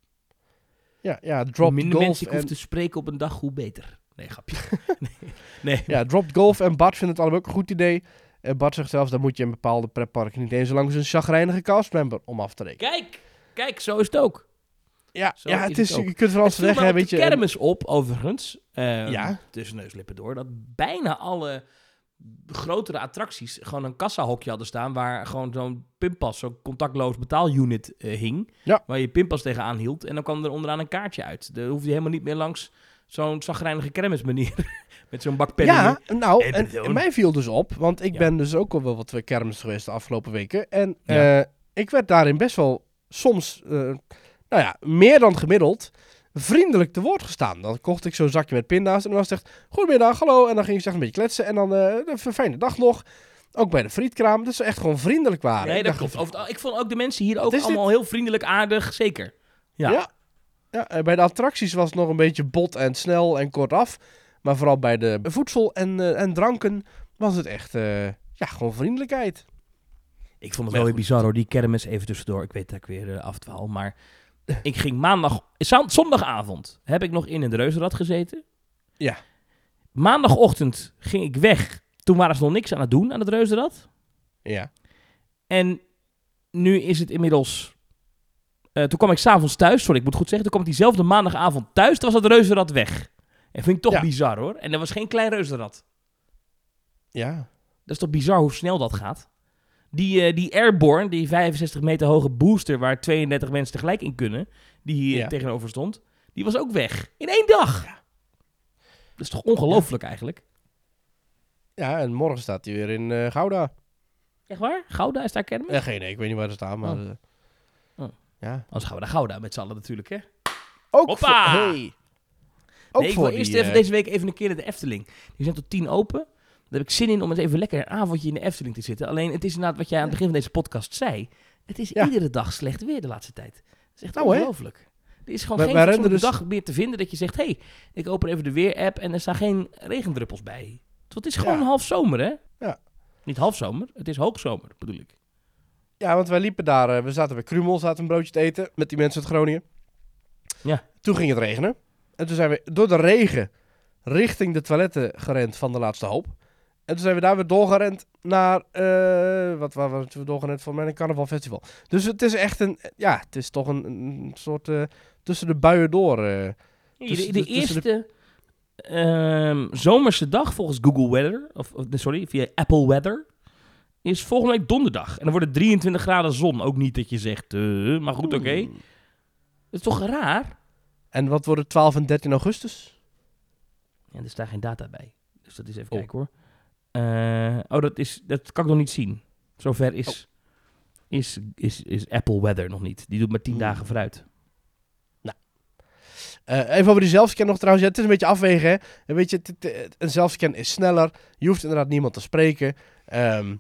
Ja, ja, Hoe dropped minder golf mensen ik hoef en, te spreken op een dag, hoe beter. Nee, grapje. nee, nee. ja, dropped golf en Bart vinden het allemaal ook een goed idee. En Bart zegt zelfs, dan moet je in bepaalde pretparken niet eens langs een chagrijnige castmember om af te rekenen. Kijk, kijk, zo is het ook. Ja, Zo ja is het het is, je kunt van alles Het zeggen, je. kermis op, overigens. ehm, Ja. Tussen neuslippen door. Dat bijna alle grotere attracties gewoon een kassahokje hadden staan. Waar gewoon zo'n pinpas, zo'n contactloos betaalunit eh, hing. Ja. Waar je pinpas tegenaan hield. En dan kwam er onderaan een kaartje uit. Dan hoefde je helemaal niet meer langs zo'n zagrijnige kermis manier. Met zo'n bak. Ja, nou, En en, mij viel dus op, want ik Ja. ben dus ook al wel wat kermis geweest de afgelopen weken. En Ja. eh, ik werd daarin best wel soms, eh, nou ja, meer dan gemiddeld, vriendelijk te woord gestaan. Dan kocht ik zo'n zakje met pinda's en dan was het echt, goedemiddag, hallo. En dan ging ik zeg een beetje kletsen en dan eh, een fijne dag nog. Ook bij de frietkraam, dat ze echt gewoon vriendelijk waren. Nee, Ik dat klopt. Over ik vond ook de mensen hier ook dit? allemaal heel vriendelijk, aardig. Zeker. Ja. Ja. Ja, en bij de attracties was het nog een beetje bot en snel en kortaf. Maar vooral bij de voedsel en, eh, en dranken was het echt, eh, ja, gewoon vriendelijkheid. Ik vond het wel weer bizar hoor, die kermis even tussendoor. Ik weet dat ik weer eh, afdwaal, maar ik ging maandag, zondagavond heb ik nog in het reuzenrad gezeten. Ja. Maandagochtend ging ik weg. Toen waren ze nog niks aan het doen aan het reuzenrad. Ja. En nu is het inmiddels... eh, toen kwam ik s'avonds thuis, sorry, ik moet goed zeggen. Toen kwam ik diezelfde maandagavond thuis, toen was het reuzenrad weg. En vind ik toch Ja. bizar hoor. En dat was geen klein reuzenrad. Ja. Dat is toch bizar hoe snel dat gaat? Die, eh, die Airborne, die 65 meter hoge booster waar 32 mensen tegelijk in kunnen, die hier Ja. tegenover stond, die was ook weg. In één dag. Dat is toch ongelooflijk eigenlijk? Ja, en morgen staat hij weer in eh, Gouda. Echt waar? Gouda is daar kermis? Eh, geen idee, ik weet niet waar ze staan, maar... Oh. Oh. Ja. Anders gaan we naar Gouda met z'n allen natuurlijk, hè? Ook Hoppa! voor, hey. Ook nee, ik wil eerst die, even deze week even een keer naar de Efteling. Die zijn tot tien open. Daar heb ik zin in om eens even lekker een avondje in de Efteling te zitten. Alleen, het is inderdaad wat jij aan het begin van deze podcast zei. Het is Ja. iedere dag slecht weer de laatste tijd. Dat is echt Nou, hè? ongelooflijk. Er is gewoon geen renden dus- dag meer te vinden dat je zegt... hé, hey, ik open even de weer-app en er staan geen regendruppels bij. Want het is gewoon Ja. half zomer, hè? Ja. Niet half zomer, het is hoogzomer, bedoel ik. Ja, want wij liepen daar, eh, we zaten bij Krumel, zaten een broodje te eten met die mensen uit Groningen. Ja. Toen ging het regenen. En toen zijn we door de regen richting de toiletten gerend van de laatste hoop. En toen zijn we daar weer doorgerend naar, eh, wat waar waren we doorgerend voor mij een carnavalfestival. Dus het is echt een, ja, het is toch een, een soort eh, tussen de buien door. eh. de, Tussen- de eerste ehm, zomerse dag volgens Google Weather, of, of sorry, via Apple Weather, is volgende week donderdag. En dan wordt het 23 graden zon. Ook niet dat je zegt, maar goed, oké. Hmm. Dat is toch raar? En wat wordt het 12 en 13 augustus? Ja, er staat geen data bij. Dus dat is even Oh. kijken hoor. Eh, oh, dat, is, dat kan ik nog niet zien. Zover is, Oh. is, is, is Apple Weather nog niet. Die doet maar 10 Hmm. dagen vooruit. Eh, even over die zelfscan nog trouwens. Ja, het is een beetje afwegen. Hè? Een, beetje, een zelfscan is sneller. Je hoeft inderdaad niemand te spreken. Ehm,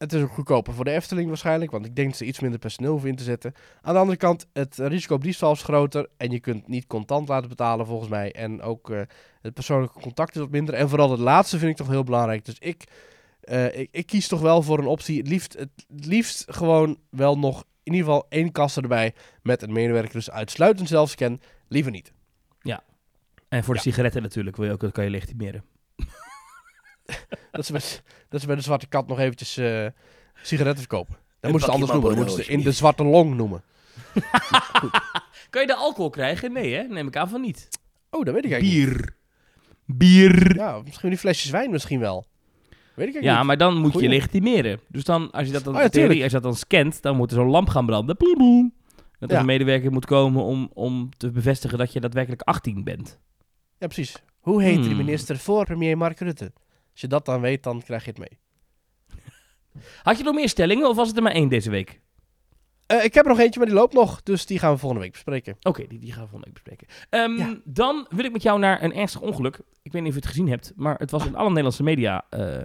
het is ook goedkoper voor de Efteling waarschijnlijk. Want ik denk dat ze iets minder personeel hoeven in te zetten. Aan de andere kant, het risico op diefstal is groter. En je kunt niet contant laten betalen volgens mij. En ook eh, het persoonlijke contact is wat minder. En vooral het laatste vind ik toch heel belangrijk. Dus ik, eh, ik, ik kies toch wel voor een optie. Het liefst, het liefst gewoon wel nog in ieder geval één kassa erbij. Met een medewerker. Dus uitsluitend zelfscan. Liever niet. En voor de Ja. sigaretten natuurlijk wil je ook, dat kan je legitimeren. Dat ze, bij, dat ze bij de Zwarte Kat nog eventjes eh, sigaretten verkopen. Dan Een moeten ze anders noemen. Moeten ze in de Zwarte Long noemen. Kan je de alcohol krijgen? Nee hè? Neem ik aan van niet. Oh, dat weet ik eigenlijk Bier. Bier. niet. Ja, misschien die flesjes wijn misschien wel. Weet ik eigenlijk Ja, niet. maar dan moet Goeie. je legitimeren. Dus dan, als je dat dan, Oh ja, theorie, als je dat dan scant, dan moet er zo'n lamp gaan branden. Dat er Ja. een medewerker moet komen om, om te bevestigen dat je daadwerkelijk 18 bent. Ja, precies. Hoe heet die Hmm. minister voor premier Mark Rutte? Als je dat dan weet, dan krijg je het mee. Had je nog meer stellingen of was het er maar één deze week? Eh, ik heb er nog eentje, maar die loopt nog. Dus die gaan we volgende week bespreken. Oké, die, die gaan we volgende week bespreken. Ehm, Ja. Dan wil ik met jou naar een ernstig ongeluk. Ik weet niet of je het gezien hebt, maar het was in alle Nederlandse media eh,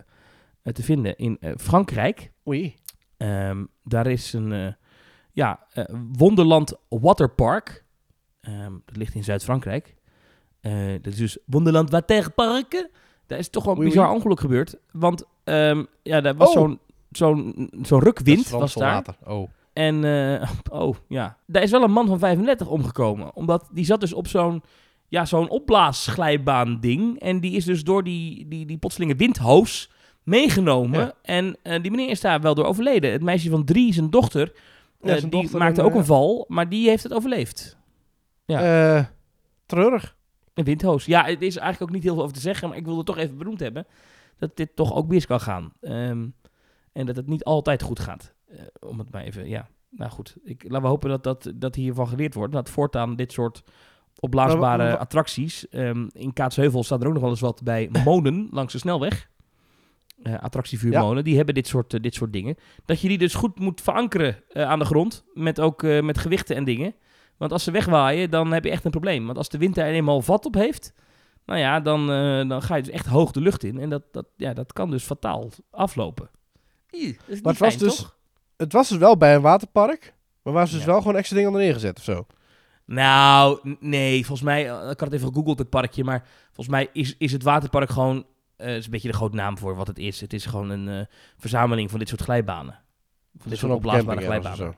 te vinden in eh, Frankrijk. Oei. Ehm, daar is een ja, Wonderland Waterpark. Ehm, dat ligt in Zuid-Frankrijk. Dat is dus Wonderland Waterpark. Daar is toch wel een Oei, bizar oei. ongeluk gebeurd. Want ehm, ja, daar was Oh. zo'n zo'n zo'n rukwind was daar. water. Oh. En, eh, oh ja, daar is wel een man van 35 omgekomen. Omdat die zat dus op zo'n ja, zo'n opblaasglijbaan ding. En die is dus door die, die, die plotselinge windhoos meegenomen. Ja. En eh, die meneer is daar wel door overleden. Het meisje van drie, zijn dochter, Ja, eh, zijn die dochter maakte en, ook een val. Maar die heeft het overleefd. Ja. Treurig. Een windhoos. Ja, het is eigenlijk ook niet heel veel over te zeggen. Maar ik wilde toch even benoemd hebben. Dat dit toch ook mis kan gaan. Ehm, en dat het niet altijd goed gaat. Eh, om het maar even, ja. Nou goed, ik, laten we hopen dat, dat, dat hiervan geleerd wordt. Dat voortaan dit soort opblaasbare attracties. ehm, in Kaatsheuvel staat er ook nog wel eens wat bij monen langs de snelweg. Eh, attractievuurmolen, die hebben dit soort, eh, dit soort dingen. Dat je die dus goed moet verankeren aan de grond. Met ook met gewichten en dingen. Want als ze wegwaaien, dan heb je echt een probleem. Want als de wind daar eenmaal vat op heeft, nou ja, dan, eh, dan ga je dus echt hoog de lucht in. En dat, dat, ja, dat kan dus fataal aflopen. Maar het was fijn, dus- toch? Het was dus wel bij een waterpark. Maar waar ze dus Ja. wel gewoon extra dingen onder neergezet of zo. Nou, nee, volgens mij, eh, ik had het even gegoogeld, het parkje, maar volgens mij is, is het waterpark gewoon, eh is een beetje de grote naam voor wat het is. Het is gewoon een eh, verzameling van dit soort glijbanen. Van dit soort opblaasbare glijbanen.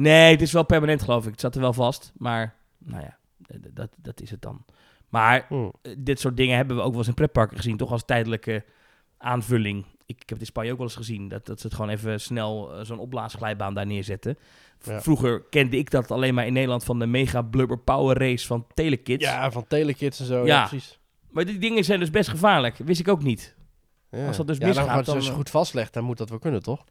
Nee, het is wel permanent geloof ik. Het zat er wel vast, maar nou ja, eh, dat, dat is het dan. Maar Hm. eh, dit soort dingen hebben we ook wel eens in pretparken gezien, toch als tijdelijke aanvulling. Ik, ik heb het in Spanje ook wel eens gezien, dat, dat ze het gewoon even snel eh, zo'n opblaasglijbaan daar neerzetten. Ja. Vroeger kende ik dat alleen maar in Nederland van de mega blubber power race van Telekids. Ja, van telekids en zo. Ja, Ja. precies. Maar die dingen zijn dus best gevaarlijk. Wist ik ook niet. Ja. Als dat dus ja, misgaat, dan, als je dan, goed vastlegt, dan moet dat wel kunnen, toch?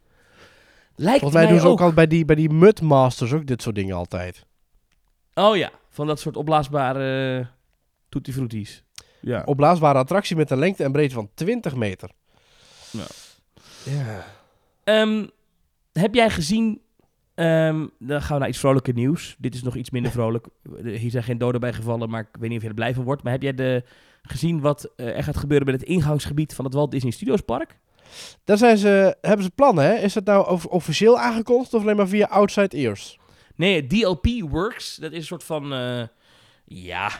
Lijkt Volgens mij mij doen ze ook, ook. al bij die, bij die Mudmasters ook dit soort dingen altijd. Oh ja, van dat soort opblaasbare uh, tutti fruities. Ja. Opblaasbare attractie met een lengte en breedte van 20 meter. Ja. Ja. Ehm, heb jij gezien Ehm, dan gaan we naar iets vrolijker nieuws. Dit is nog iets minder vrolijk. Hier zijn geen doden bij gevallen, maar ik weet niet of je er blij van wordt. Maar heb jij de, gezien wat eh, er gaat gebeuren met het ingangsgebied van het Walt Disney Studios Park? Daar zijn ze, hebben ze plannen, hè? Is dat nou of- officieel aangekondigd of alleen maar via Outside Ears? Nee, DLP Works, dat is een soort van, eh, ja,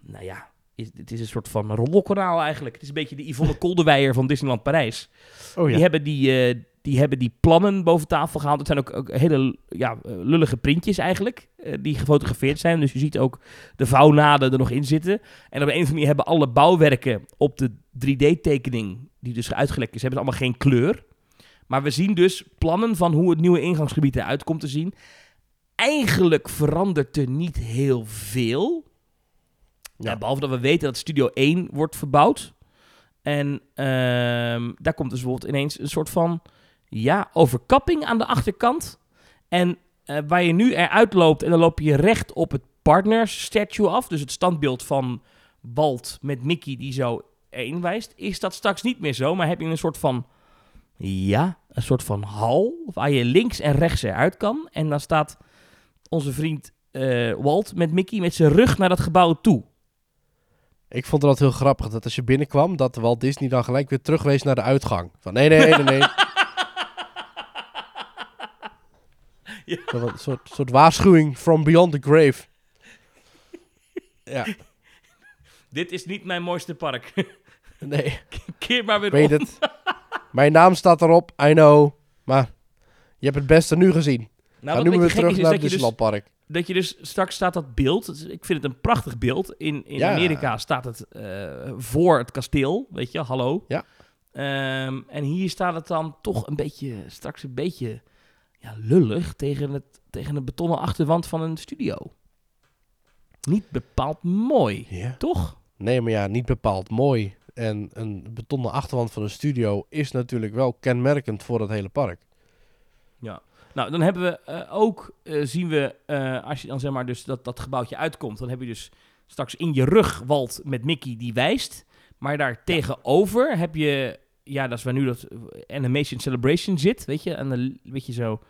nou ja, is, het is een soort van rommelkanaal eigenlijk. Het is een beetje de Yvonne Kolderweijer van Disneyland Parijs. Oh Die, hebben die, eh, die hebben die plannen boven tafel gehaald. Het zijn ook, ook hele ja, eh, lullige printjes eigenlijk, eh, die gefotografeerd zijn. Dus je ziet ook de vouwnaden er nog in zitten. En op een of andere manier hebben alle bouwwerken op de 3D-tekening, die dus uitgelekt is, hebben allemaal geen kleur. Maar we zien dus plannen van hoe het nieuwe ingangsgebied eruit komt te zien. Eigenlijk verandert er niet heel veel. Ja. Ja, behalve dat we weten dat Studio 1 wordt verbouwd. En ehm, daar komt dus bijvoorbeeld ineens een soort van ja, overkapping aan de achterkant. En eh, waar je nu eruit loopt en dan loop je recht op het partners statue af. Dus het standbeeld van Walt met Mickey die zo één wijst. Is dat straks niet meer zo, maar heb je een soort van ja, een soort van hal waar je links en rechts eruit kan. En dan staat onze vriend eh, Walt met Mickey met zijn rug naar dat gebouw toe. Ik vond altijd heel grappig dat als je binnenkwam, dat Walt Disney dan gelijk weer terugwees naar de uitgang. Van nee, nee, nee, nee. Ja. Een soort, soort waarschuwing from beyond the grave. Ja, Dit is niet mijn mooiste park. nee, Keer maar weer weet om. het. Mijn naam staat erop, I know. Maar je hebt het beste nu gezien. Nou, wat nu weer terug is, naar het dus, Disneyland Park. dat je dus straks staat dat beeld. Ik vind het een prachtig beeld. In, in Ja. Amerika staat het eh, voor het kasteel. Weet je, hallo. Ja. Ehm, en hier staat het dan toch een beetje, straks een beetje ja, lullig tegen, het, tegen een betonnen achterwand van een studio. Niet bepaald mooi, Ja. toch? Nee, maar ja, niet bepaald mooi. En een betonnen achterwand van een studio is natuurlijk wel kenmerkend voor het hele park. Nou, dan hebben we eh, ook, eh, zien we, eh, als je dan zeg maar dus dat, dat gebouwtje uitkomt, dan heb je dus straks in je rug Walt met Mickey die wijst. Maar daar tegenover heb je, ja, dat is waar nu dat Animation Celebration zit, weet je, en dan weet je zo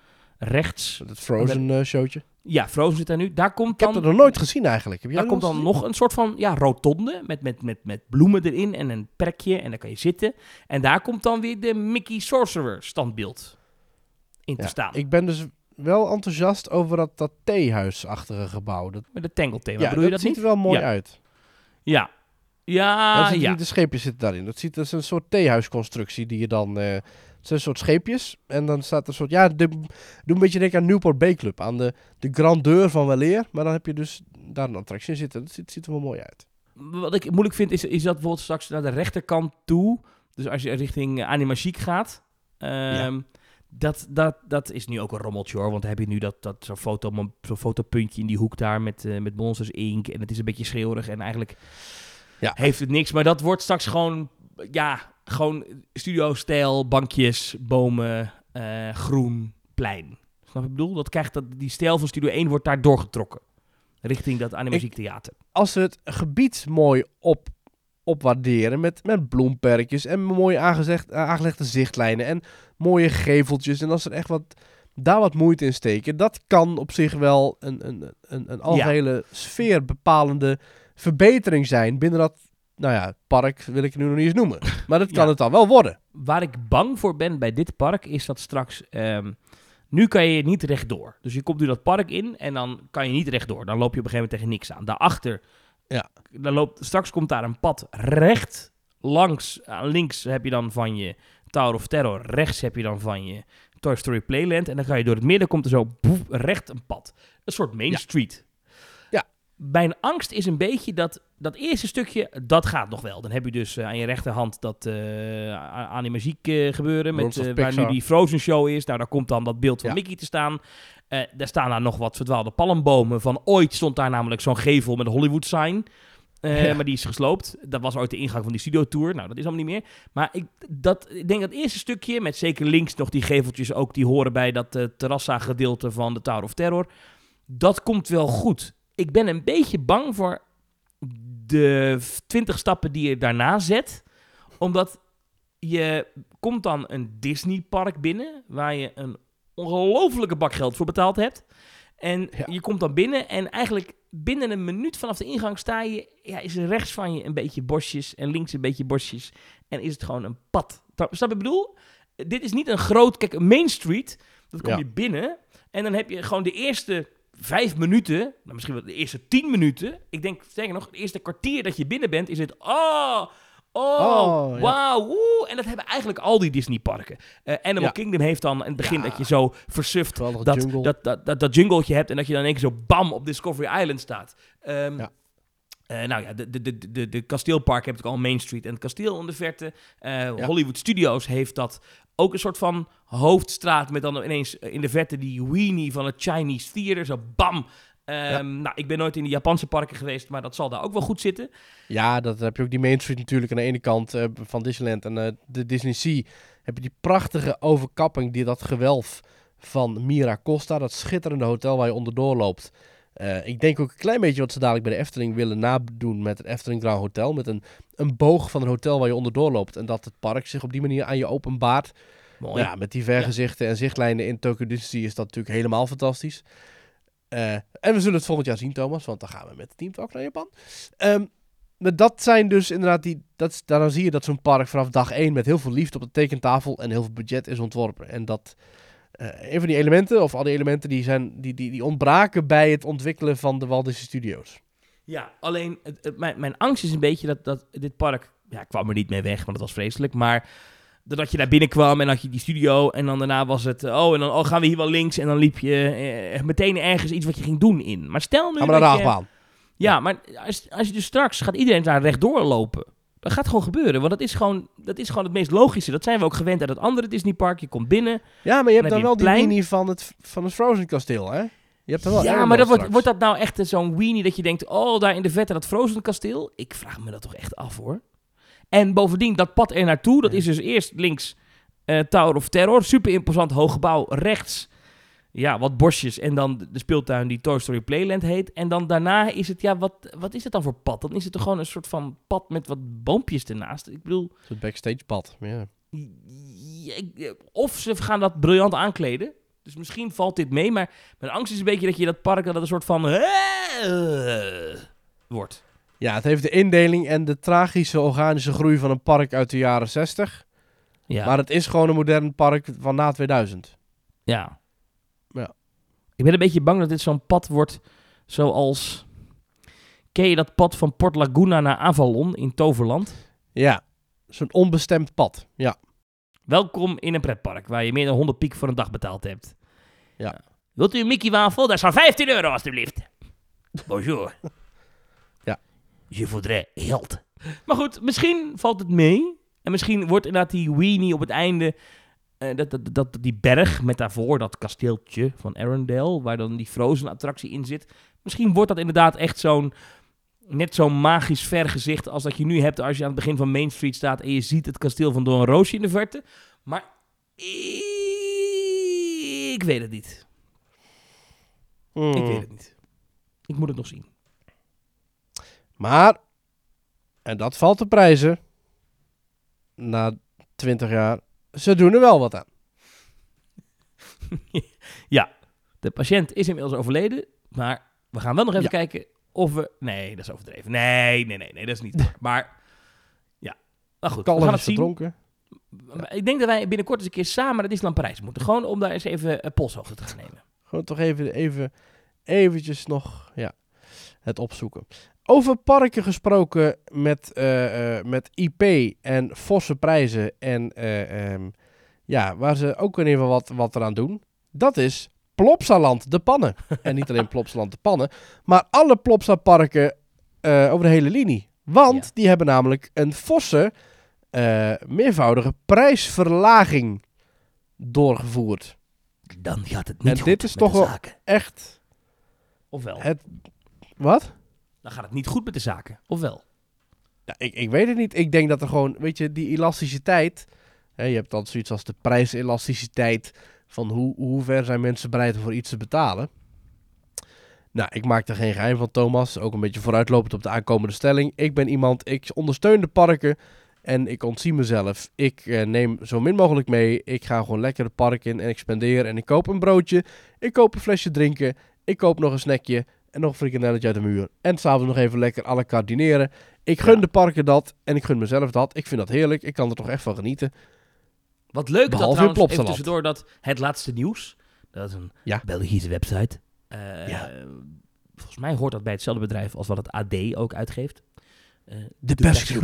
rechts. Het Frozen eh, showtje. Ja, Frozen zit daar nu. Daar komt Ik heb dan, het nog nooit gezien eigenlijk. Heb jij daar dat komt dan gezien? nog een soort van, ja, rotonde met, met, met, met bloemen erin en een perkje en daar kan je zitten. En daar komt dan weer de Mickey Sorcerer standbeeld in te Ja, staan. Ik ben dus wel enthousiast over dat, dat theehuisachtige gebouw. Dat, Met het Tangle thema, ja, bedoel je dat dat ziet niet? er wel mooi Ja. uit. Ja. Ja, Ja, ja. De scheepjes zitten daarin. Dat, ziet, dat is een soort theehuisconstructie die je dan... eh, zijn een soort scheepjes. En dan staat er een soort... Ja, de, doe een beetje denken aan Newport Bay Club. Aan de, de grandeur van weleer. Maar dan heb je dus daar een attractie in zitten. Dat ziet, ziet er wel mooi uit. Wat ik moeilijk vind, is, is dat bijvoorbeeld straks naar de rechterkant toe. Dus als je richting uh, Animagiek gaat. ehm, dat, dat, dat is nu ook een rommeltje hoor. Want dan heb je nu dat, dat zo'n foto, zo'n fotopuntje in die hoek daar met, eh, met Monsters Inc. En het is een beetje schreeuwerig en eigenlijk Ja. heeft het niks. Maar dat wordt straks gewoon, ja, gewoon studio-stijl, bankjes, bomen, eh, groen, plein. Snap je wat ik bedoel? Dat krijgt dat, die stijl van Studio 1 wordt daar doorgetrokken. Richting dat Animagiek Theater. Als ze het gebied mooi op, opwaarderen met, met bloemperkjes en mooie aangezegd, eh, aangelegde zichtlijnen en mooie geveltjes. En als er echt wat, daar wat moeite in steken, dat kan op zich wel een, een, een, een algehele sfeerbepalende verbetering zijn binnen dat, nou ja, park wil ik nu nog niet eens noemen. Maar dat kan Ja. het dan wel worden. Waar ik bang voor ben bij dit park is dat straks. ehm, nu kan je niet rechtdoor. Dus je komt nu dat park in en dan kan je niet rechtdoor. Dan loop je op een gegeven moment tegen niks aan. Daarachter. Ja. Dan loopt, straks komt daar een pad recht langs. Aan links heb je dan van je Tower of Terror. Rechts heb je dan van je Toy Story Playland. En dan ga je door het midden, komt er zo boef, recht een pad. Een soort Main Ja. Street. Mijn angst is een beetje dat dat eerste stukje, dat gaat nog wel. Dan heb je dus eh, aan je rechterhand dat eh animagiek eh, gebeuren. Met, waar nu die Frozen show is. Nou, daar komt dan dat beeld van Ja. Mickey te staan. Daar staan daar nog wat verdwaalde palmbomen. Van ooit stond daar namelijk zo'n gevel met een Hollywood sign. Ja. Maar die is gesloopt. Dat was ooit de ingang van die studiotour. Nou, dat is allemaal niet meer. Maar ik, dat, ik denk dat eerste stukje, met zeker links nog die geveltjes ook, die horen bij dat eh terrassa gedeelte van de Tower of Terror. Dat komt wel goed. Ik ben een beetje bang voor de 20 stappen die je daarna zet. Omdat je komt dan een Disney park binnen, waar je een ongelofelijke bak geld voor betaald hebt. En Ja. je komt dan binnen en eigenlijk binnen een minuut vanaf de ingang sta je, ja, is er rechts van je een beetje bosjes en links een beetje bosjes. En is het gewoon een pad. Snap je wat ik bedoel? Dit is niet een groot, kijk, Main Street, dat kom Ja. je binnen en dan heb je gewoon de eerste vijf minuten, nou misschien wel de eerste tien minuten. Ik denk, sterker nog, het eerste kwartier dat je binnen bent, is het, oh, oh, Oh, wauw. En dat hebben eigenlijk al die Disneyparken. Eh Animal Ja. Kingdom heeft dan in het begin Ja. dat je zo versuft dat, jungle. dat, dat, dat, dat jungletje hebt en dat je dan in één keer zo bam op Discovery Island staat. Ehm, eh, nou ja, de, de, de, de, de kasteelpark heb ik al Main Street en het kasteel in de verte. Eh, Ja. Hollywood Studios heeft dat ook een soort van hoofdstraat met dan ineens in de verte die weenie van het Chinese Theater. Zo bam. Ehm, Ja. Nou, ik ben nooit in de Japanse parken geweest, maar dat zal daar ook wel goed zitten. Ja, dat heb je ook die Main Street natuurlijk aan de ene kant eh, van Disneyland en eh, de Disney Sea. Heb je die prachtige overkapping, die, dat gewelf van Mira Costa, dat schitterende hotel waar je onderdoor loopt. Eh, ik denk ook een klein beetje wat ze dadelijk bij de Efteling willen nadoen met het Efteling Grand Hotel. Met een, een boog van een hotel waar je onderdoor loopt. En dat het park zich op die manier aan je openbaart. Mooi. Ja, met die vergezichten en zichtlijnen in Tokyo Disney is dat natuurlijk helemaal fantastisch. Eh, en we zullen het volgend jaar zien, Thomas, want dan gaan we met het team ook naar Japan. Ehm, maar dat zijn dus inderdaad die. Dat, daaraan zie je dat zo'n park vanaf dag 1 met heel veel liefde op de tekentafel en heel veel budget is ontworpen. En dat een van die elementen, of al die elementen, die, zijn, die, die, die ontbraken bij het ontwikkelen van de Walt Disney Studios. Ja, alleen het, het- mijn, mijn angst is een beetje dat, dat dit park... Ja, ik kwam er niet mee weg, want het was vreselijk. Maar dat je daar binnenkwam en had je die studio en dan daarna was het... Oh, en dan oh, gaan we hier wel links en dan liep je eh, meteen ergens iets wat je ging doen in. Maar stel nu Gaan we naar de dat je... achtbaan. Ja, maar als, als je dus straks gaat iedereen daar rechtdoor lopen. Dat gaat gewoon gebeuren, want dat is gewoon, dat is gewoon het meest logische. Dat zijn we ook gewend uit het andere Disneypark. Je komt binnen. Ja, maar je hebt Dan wel die manie van het, van het Frozen kasteel, hè? Je hebt er wel ja, maar dat wordt, wordt dat nou echt zo'n weenie dat je denkt... Oh, daar in de vette dat Frozen kasteel. Ik vraag me dat toch echt af, hoor. En bovendien, dat pad er naartoe, dat is dus eerst links eh, Tower of Terror. Super imposant hoog gebouw. Rechts, ja, wat bosjes. En dan de- speeltuin die Toy Story Playland heet. En dan daarna is het, ja, wat, wat is het dan voor pad? Dan is het toch gewoon een soort van pad met wat boompjes ernaast. Ik bedoel... Het backstage pad. Ja. Ik- Of ze gaan dat briljant aankleden. Dus misschien valt dit mee. Maar mijn angst is een beetje dat je dat park dat een soort van... eh, wordt. ja, het heeft de indeling en de tragische organische groei van een park uit de jaren 60. Ja. Maar het is gewoon een modern park van na 2000. ja. Ja. Ik ben een beetje bang dat dit zo'n pad wordt zoals... Ken je dat pad van Port Laguna naar Avalon in Toverland? Ja, zo'n onbestemd pad. Ja, Welkom in een pretpark waar je meer dan 100 piek voor een dag betaald hebt. Ja. Wilt u een Mickey wafel? Dat is van 15 euro alstublieft. Bonjour. Ja. Je voudrais geld. Maar goed, misschien valt het mee. En misschien wordt inderdaad die weenie op het einde... eh, dat, dat, dat, die berg met daarvoor dat kasteeltje van Arendelle... waar dan die Frozen attractie in zit. Misschien wordt dat inderdaad echt zo'n... Net zo'n magisch vergezicht als dat je nu hebt als je aan het begin van Main Street staat en je ziet het kasteel van Don Roosje in de verte. Maar ik weet het niet. Hmm. Ik weet het niet. Ik moet het nog zien. Maar, en dat valt te prijzen, na 20 jaar, ze doen er wel wat aan. De patiënt is inmiddels overleden, maar we gaan wel nog even Ja. kijken of we... Nee, dat is overdreven. Nee, nee, nee, nee, dat is niet waar. Maar, ja. Maar goed, we gaan is het verdronken. Ik denk dat wij binnenkort eens een keer samen naar Disneyland Parijs moeten. Gewoon om daar eens even een polshoogte te gaan nemen. Gewoon toch even, even, eventjes nog, ja, het opzoeken. Over parken gesproken met, eh, eh, met IP en forse prijzen en eh, ehm, ja, waar ze ook in ieder geval wat, wat eraan doen. Dat is Plopsaland de Pannen. en niet alleen Plopsaland de Pannen, maar alle Plopsa parken over de hele linie. Want Ja. die hebben namelijk een forse, meervoudige prijsverlaging doorgevoerd. Dan gaat het niet En dit is met toch wel-. Echt, Ofwel, het, wat? dan gaat het niet goed met de zaken. Ofwel. Ja, ik, ik weet het niet. Ik denk dat er gewoon, weet je, die elasticiteit. Hè, je hebt dan zoiets als de prijselasticiteit. Van hoe, hoe ver zijn mensen bereid om voor iets te betalen. Nou, ik maak er geen geheim van, Thomas. Ook een beetje vooruitlopend op de aankomende stelling. Ik ben iemand, ik ondersteun de parken. En ik ontzie mezelf. Ik eh, neem zo min mogelijk mee. Ik ga gewoon lekker het park in en ik spendeer. En ik koop een broodje. Ik koop een flesje drinken. Ik koop nog een snackje. En nog een frikandelletje uit de muur. En s'avonds nog even lekker à la dineren. Ik gun Ja. de parken dat. En ik gun mezelf dat. Ik vind dat heerlijk. Ik kan er toch echt van genieten. Wat leuk dat Behalve in trouwens, even tussendoor, dat het laatste nieuws, dat is een Ja. Belgische website. Eh, Ja. Volgens mij hoort dat bij hetzelfde bedrijf als wat het AD ook uitgeeft. Eh,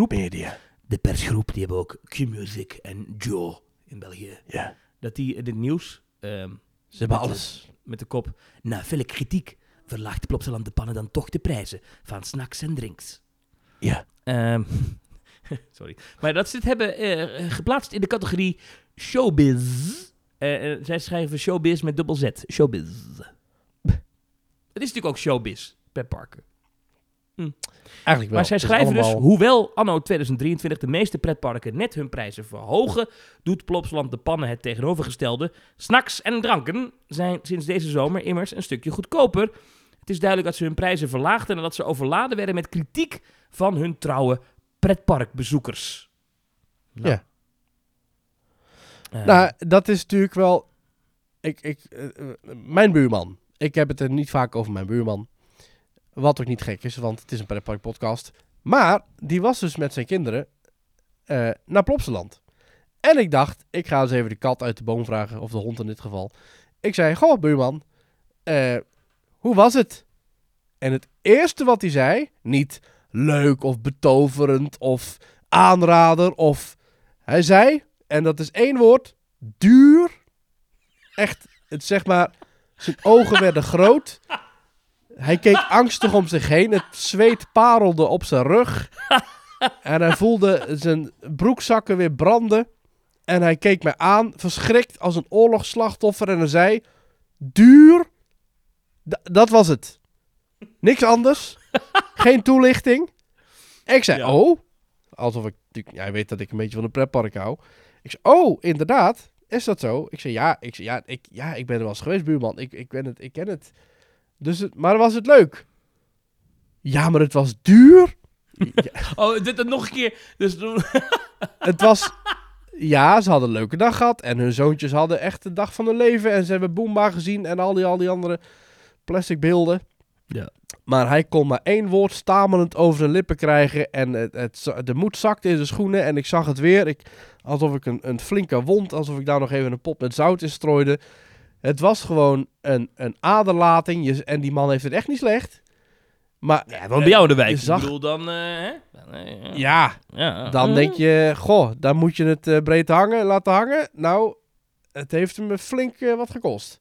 Media. De persgroep, die hebben ook Q-Music en Joe in België. Ja. Dat die dit nieuws ehm, Ze hebben de- alles. met de kop... Na vele kritiek verlaagt Plopsaland de pannen dan toch de prijzen van snacks en drinks. Ja. Ehm, sorry. Maar dat ze het hebben eh, geplaatst in de categorie showbiz. Eh, eh, zij schrijven showbiz met dubbel Z. Showbiz. Het is natuurlijk ook showbiz, pretparken. Eigenlijk wel. maar zij schrijven dus, hoewel anno 2023 de meeste pretparken net hun prijzen verhogen, doet Plopsaland de pannen het tegenovergestelde. Snacks en dranken zijn sinds deze zomer immers een stukje goedkoper. Het is duidelijk dat ze hun prijzen verlaagden en dat ze overladen werden met kritiek van hun trouwe pretparkbezoekers. Nou. Ja. Eh, Nou, dat is natuurlijk wel. Ik, ik, eh, mijn buurman. Ik heb het er niet vaak over mijn buurman. Wat ook niet gek is, want het is een pretpark podcast. Maar die was dus met zijn kinderen eh, naar Plopsaland. En ik dacht, ik ga eens even de kat uit de boom vragen, of de hond in dit geval. Ik zei, goh buurman, eh, hoe was het? En het eerste wat hij zei, niet leuk of betoverend of aanrader of... Hij zei, en dat is één woord, duur. Echt, het zeg maar, zijn ogen werden groot. Hij keek angstig om zich heen. Het zweet parelde op zijn rug. En hij voelde zijn broekzakken weer branden. En hij keek mij aan, verschrikt als een oorlogsslachtoffer. En hij zei, duur. D- dat was het. Niks anders. Geen toelichting. Ik zei, Ja. oh. Alsof ik, ja, hij weet dat ik een beetje van een pretpark hou. Ik zei, oh, inderdaad. Is dat zo? Ik zei, ja, ik, zei, ja, ik, ja, ik ben er wel eens geweest, buurman. Ik, ik, ben het, ik ken het. Dus het, maar was het leuk? Ja, maar het was duur. Ja, Oh, dit nog een keer. Dus het was... Ja, ze hadden een leuke dag gehad. En hun zoontjes hadden echt de dag van hun leven. En ze hebben Boomba gezien en al die, al die andere plastic beelden. Ja. Maar hij kon maar één woord stamelend over zijn lippen krijgen. En het, de moed zakte in zijn schoenen. En ik zag het weer. Ik, alsof ik een, een flinke wond, alsof ik daar nog even een pot met zout in strooide. Het was gewoon een, een aderlating. Je, en die man heeft het echt niet slecht. Maar ja, wat bij jou de wijk. Ik zag- bedoel, dan... eh, hè? Dan, eh, ja, ja. dan denk je, goh, dan moet je het eh, breed hangen, laten hangen. Nou, het heeft hem flink eh, wat gekost.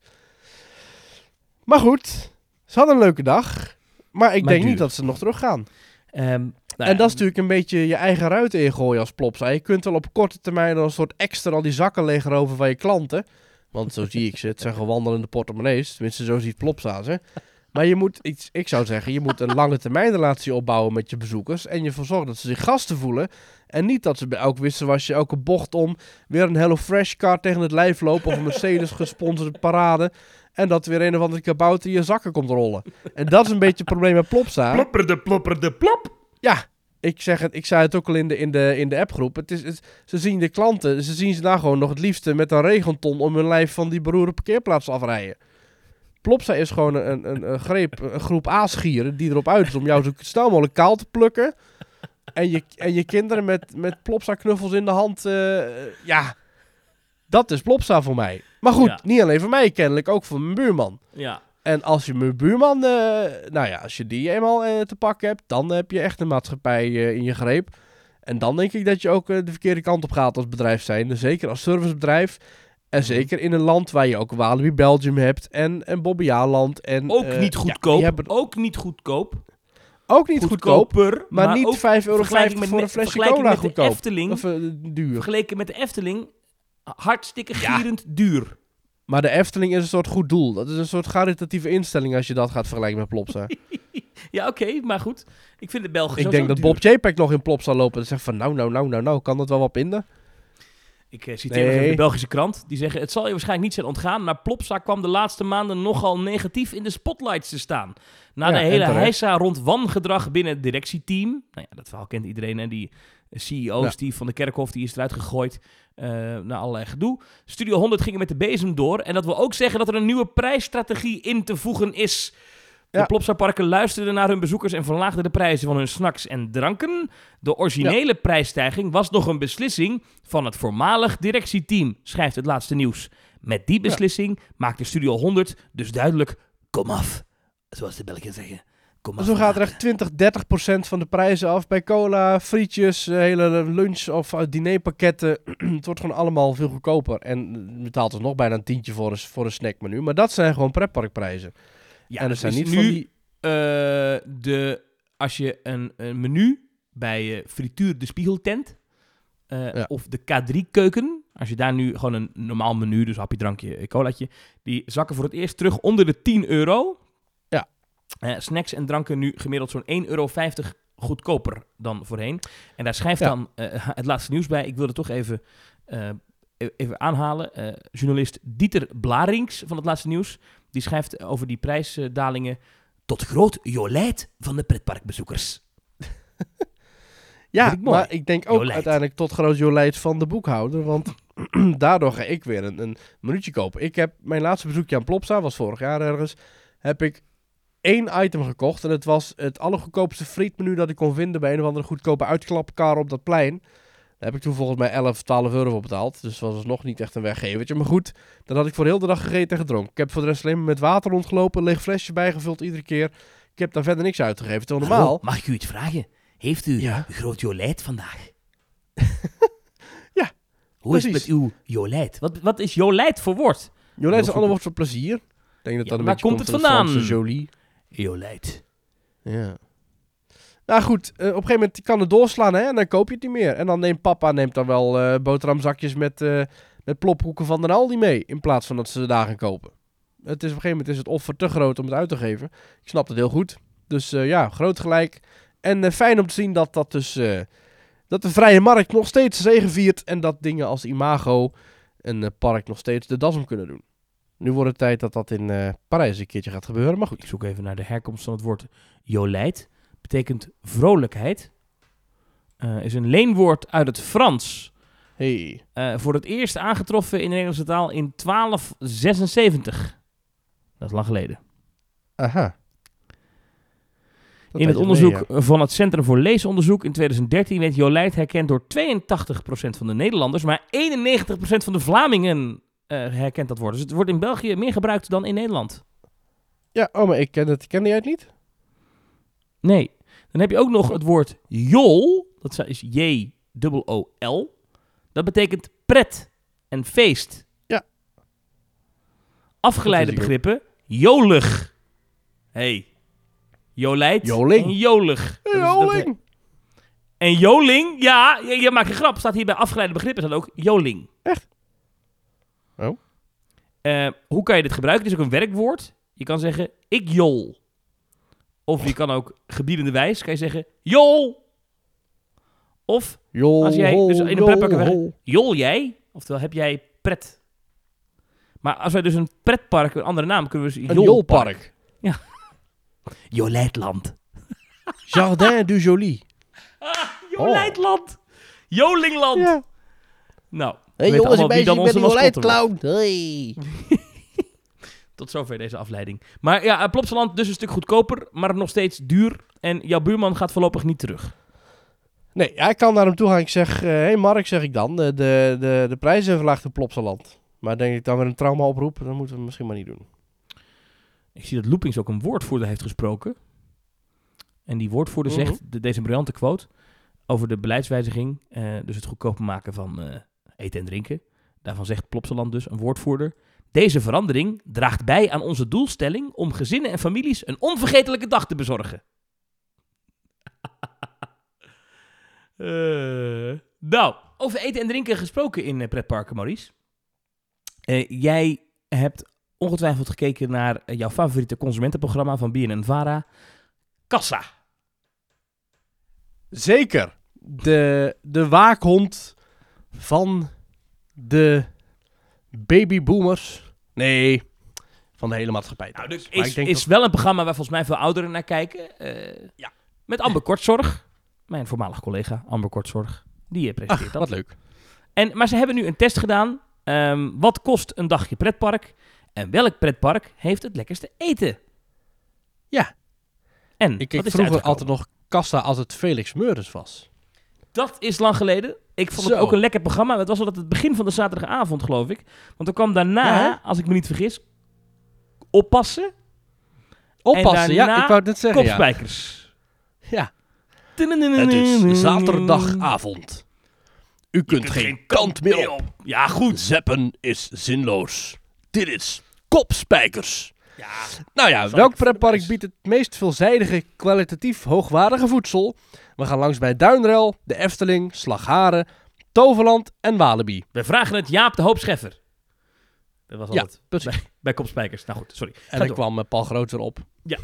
Maar goed, ze hadden een leuke dag. Maar ik Maar denk duur. niet dat ze nog teruggaan. Ehm, nou en ja, dat is natuurlijk een beetje je eigen ruit ingooien als plopsa. Je kunt wel op korte termijn dan een soort extra al die zakken leegroven van je klanten. Want zo zie ik ze. Het zijn gewoon wandelende portemonnees. Tenminste, zo ziet plopsa ze. Maar je moet iets, ik zou zeggen, je moet een lange termijn relatie opbouwen met je bezoekers. En je ervoor zorgen dat ze zich gasten voelen. En niet dat ze bij elk wisselwasje, elke bocht om, weer een Hello Fresh car tegen het lijf lopen. Of een Mercedes gesponsorde parade. En dat weer een of andere kabouter je zakken komt rollen. En dat is een beetje het probleem met plopsa. Plopperde, plopperde, plop. Ja, ik, zeg het, ik zei het ook al in de, in de, in de appgroep. Het is, het- ze zien de klanten, ze zien ze daar gewoon nog het liefste met een regenton om hun lijf van die beroerde parkeerplaats afrijden. Plopsa is gewoon een, een, een, greep, een groep aasgieren die erop uit is om jou zo snel mogelijk kaal te plukken. En je, en je kinderen met, met Plopsa knuffels in de hand, eh, ja, dat is Plopsa voor mij. Maar goed, Ja. niet alleen voor mij kennelijk, ook voor mijn buurman. Ja. En als je mijn buurman, eh, nou ja, als je die eenmaal eh, te pakken hebt, dan heb je echt een maatschappij eh, in je greep. En dan denk ik dat je ook de verkeerde kant op gaat als bedrijf zijn. Zeker als servicebedrijf. En zeker in een land waar je ook Walibi Belgium hebt en, en Bobbejaanland. En, Ook niet goedkoop. hebben Ook niet goedkoop. ook niet goedkoop, Goedkoper. maar, niet ook 5,50 euro voor een flesje cola met de goedkoop. Efteling. Of duur. Vergeleken met de Efteling. Hartstikke Ja. gierend duur. Maar de Efteling is een soort goed doel. Dat is een soort caritatieve instelling als je dat gaat vergelijken met Plopsa. Ja, oké, maar goed. Ik vind de Belgen ik denk dat duur. Bob JPEG nog in Plopsa lopen en zegt van nou, nou, nou, nou, nou, kan dat wel wat minder? Ik eh, citeer Nee. even de Belgische krant. Die zeggen, het zal je waarschijnlijk niet zijn ontgaan, maar Plopsa kwam de laatste maanden nogal negatief in de spotlights te staan. Na Ja, de en hele heisa rond wangedrag binnen het directieteam. Nou ja, dat verhaal kent iedereen. hè. die CEO Ja. Steve van de Kerkhof, die is eruit gegooid eh na allerlei gedoe. Studio 100 gingen met de bezem door. En dat wil ook zeggen dat er een nieuwe prijsstrategie in te voegen is. De Ja. Plopsa-parken luisterden naar hun bezoekers en verlaagden de prijzen van hun snacks en dranken. De originele prijsstijging was nog een beslissing van het voormalig directieteam, schrijft het laatste nieuws. Met die beslissing maakte Studio 100 dus duidelijk, kom af. Zoals de Belgen zeggen. Kom. Zo gaat er echt 20, 30 procent van de prijzen af. Bij cola, frietjes, eh, hele lunch- of eh, dinerpakketten. het wordt gewoon allemaal veel goedkoper. En betaalt dus nog bijna een tientje voor een, voor een snackmenu. Maar dat zijn gewoon pretparkprijzen. Ja, en er het zijn is niet nu van die... eh, de, als je een, een menu bij Frituur de Spiegeltent Ja. of de K3-keuken, als je daar nu gewoon een normaal menu, dus hapje, drankje, colaatje, die zakken voor het eerst terug onder de 10 euro. Eh, snacks en dranken nu gemiddeld zo'n 1,50 euro goedkoper dan voorheen. En daar schrijft Ja. dan eh, het laatste nieuws bij. Ik wilde toch even, eh, e- even aanhalen. Journalist Dieter Blarings van het laatste nieuws. Die schrijft over die prijsdalingen tot groot jolijt van de pretparkbezoekers. Ja, ik maar ik denk ook Jolijt. uiteindelijk tot groot jolijt van de boekhouder. Want daardoor ga ik weer een, een minuutje kopen. Ik heb mijn laatste bezoekje aan Plopsa, was vorig jaar ergens. Heb ik één item gekocht. En het was het allergoedkoopste frietmenu dat ik kon vinden bij een of andere goedkope uitklapkar op dat plein. Daar heb ik toen volgens mij 11, 12 euro voor betaald. Dus dat was nog niet echt een weggevertje. Maar goed, dat had ik voor heel de dag gegeten en gedronken. Ik heb voor de rest alleen maar met water rondgelopen. Een leeg flesje bijgevuld iedere keer. Ik heb daar verder niks uitgegeven. Terwijl normaal... Hallo, mag ik u iets vragen? Heeft u Ja. groot jolijt vandaag? Ja, Hoe is het met uw jolijt? Wat, wat is jolijt voor woord? Jolijt is een ander woord voor plezier. Ik denk dat Ja, dat een waar beetje komt het van vandaan? Jolie. Jolijt. Ja. Nou goed, eh, op een gegeven moment kan het doorslaan hè, en dan koop je het niet meer. En dan neemt papa neemt dan wel eh, boterhamzakjes met, eh met plophoeken van de Aldi mee. In plaats van dat ze ze daar gaan kopen. Het is, op een gegeven moment is het offer te groot om het uit te geven. Ik snap het heel goed. Dus ja, groot gelijk. En fijn om te zien dat, dat, dus, dat de vrije markt nog steeds zegeviert. En dat dingen als Imago eh, park nog steeds de das om kunnen doen. Nu wordt het tijd dat dat in eh, Parijs een keertje gaat gebeuren. Maar goed. Ik zoek even naar de herkomst van het woord jolijt. Betekent vrolijkheid. Eh, is een leenwoord uit het Frans. Hey. Eh, voor het eerst aangetroffen in de Nederlandse taal in 1276. Dat is lang geleden. Aha. Dat in het onderzoek mee, van het Centrum voor Leesonderzoek in 2013 werd jolijt herkend door 82% van de Nederlanders, maar 91% van de Vlamingen herkent dat woord. Dus het wordt in België meer gebruikt dan in Nederland. ja. oh, maar ik ken het. Kende jij het niet? Nee. Dan heb je ook nog het woord jol. Dat is J-O-O-L. Dat betekent pret en feest. Ja. Afgeleide begrippen. Jolig. hey. jolijt Joling. en jolig. Dat is- dat- Joling. en joling, ja, je, je maakt een grap. Staat hier bij afgeleide begrippen staat ook joling. Echt? Oh. Eh, hoe kan je dit gebruiken? Het is ook een werkwoord. Je kan zeggen, ik jol. Of je kan ook gebiedende wijs, kan je zeggen, jol. Of Jol, Als jij dus in een jol, pretpark jol jij, oftewel heb jij pret. Maar als wij dus een pretpark, een andere naam, kunnen we dus Een jolpark. jolpark. Jolijtland. Jardin du Jolie. Jolijtland. Jolingland. Ja. Nou, Hey we weten jongens, ik wie ben dan met wordt. Jolijtclown. Hey. Tot zover deze afleiding. Maar ja, eh, Plopsaland dus een stuk goedkoper, maar nog steeds duur. En jouw buurman gaat voorlopig niet terug. Nee, ja, ik kan naar hem toe gaan. Ik zeg, hé hey Mark, zeg ik dan. De, de, de, de prijzen verlaagd in Plopsaland. Maar denk ik dan weer een trauma oproep, dan moeten we het misschien maar niet doen. Ik zie dat Loopings ook een woordvoerder heeft gesproken. En die woordvoerder Mhm. zegt de, deze briljante quote over de beleidswijziging. eh, dus het goedkoper maken van eh, eten en drinken. Daarvan zegt Plopsaland dus, een woordvoerder. Deze verandering draagt bij aan onze doelstelling om gezinnen en families een onvergetelijke dag te bezorgen. Eh, nou, over eten en drinken gesproken in eh, pretparken, Maurice. Eh, jij hebt ongetwijfeld gekeken naar jouw favoriete consumentenprogramma van BNN-Vara, Kassa. Zeker. De, de waakhond van de babyboomers. Nee, van de hele maatschappij. Nou, dus Maar is, ik denk is dat- wel een programma waar volgens mij veel ouderen naar kijken. eh, Ja. Met Amber Kortzorg, mijn voormalig collega Amber Kortzorg. Die eh, presenteert Ach, dat. wat leuk. En, maar ze hebben nu een test gedaan. Ehm, wat kost een dagje pretpark? En welk pretpark heeft het lekkerste eten? Ja. En Ik keek is vroeger altijd nog kassa als het Felix Meurders was. Dat is lang geleden. Ik vond Zo. het ook een lekker programma. Het was al het begin van de zaterdagavond, geloof ik. Want er kwam daarna, Ja, als ik me niet vergis, oppassen, Oppassen, ja, ik wou het net zeggen. Kopspijkers. ja. Het is zaterdagavond. U kunt kunt geen geen kant meer op. Ja, goed. Zeppen is zinloos. Dit is kopspijkers. Ja, Nou ja, welk ik pretpark biedt het meest veelzijdige, kwalitatief hoogwaardige voedsel? We gaan langs bij Duinrel, de Efteling, Slagharen, Toverland en Walibi. we vragen het Jaap de Hoop Scheffer. Dat was al Ja, het bij, bij kopspijkers. Nou goed, sorry. En dan door. kwam eh, Paul Groot erop.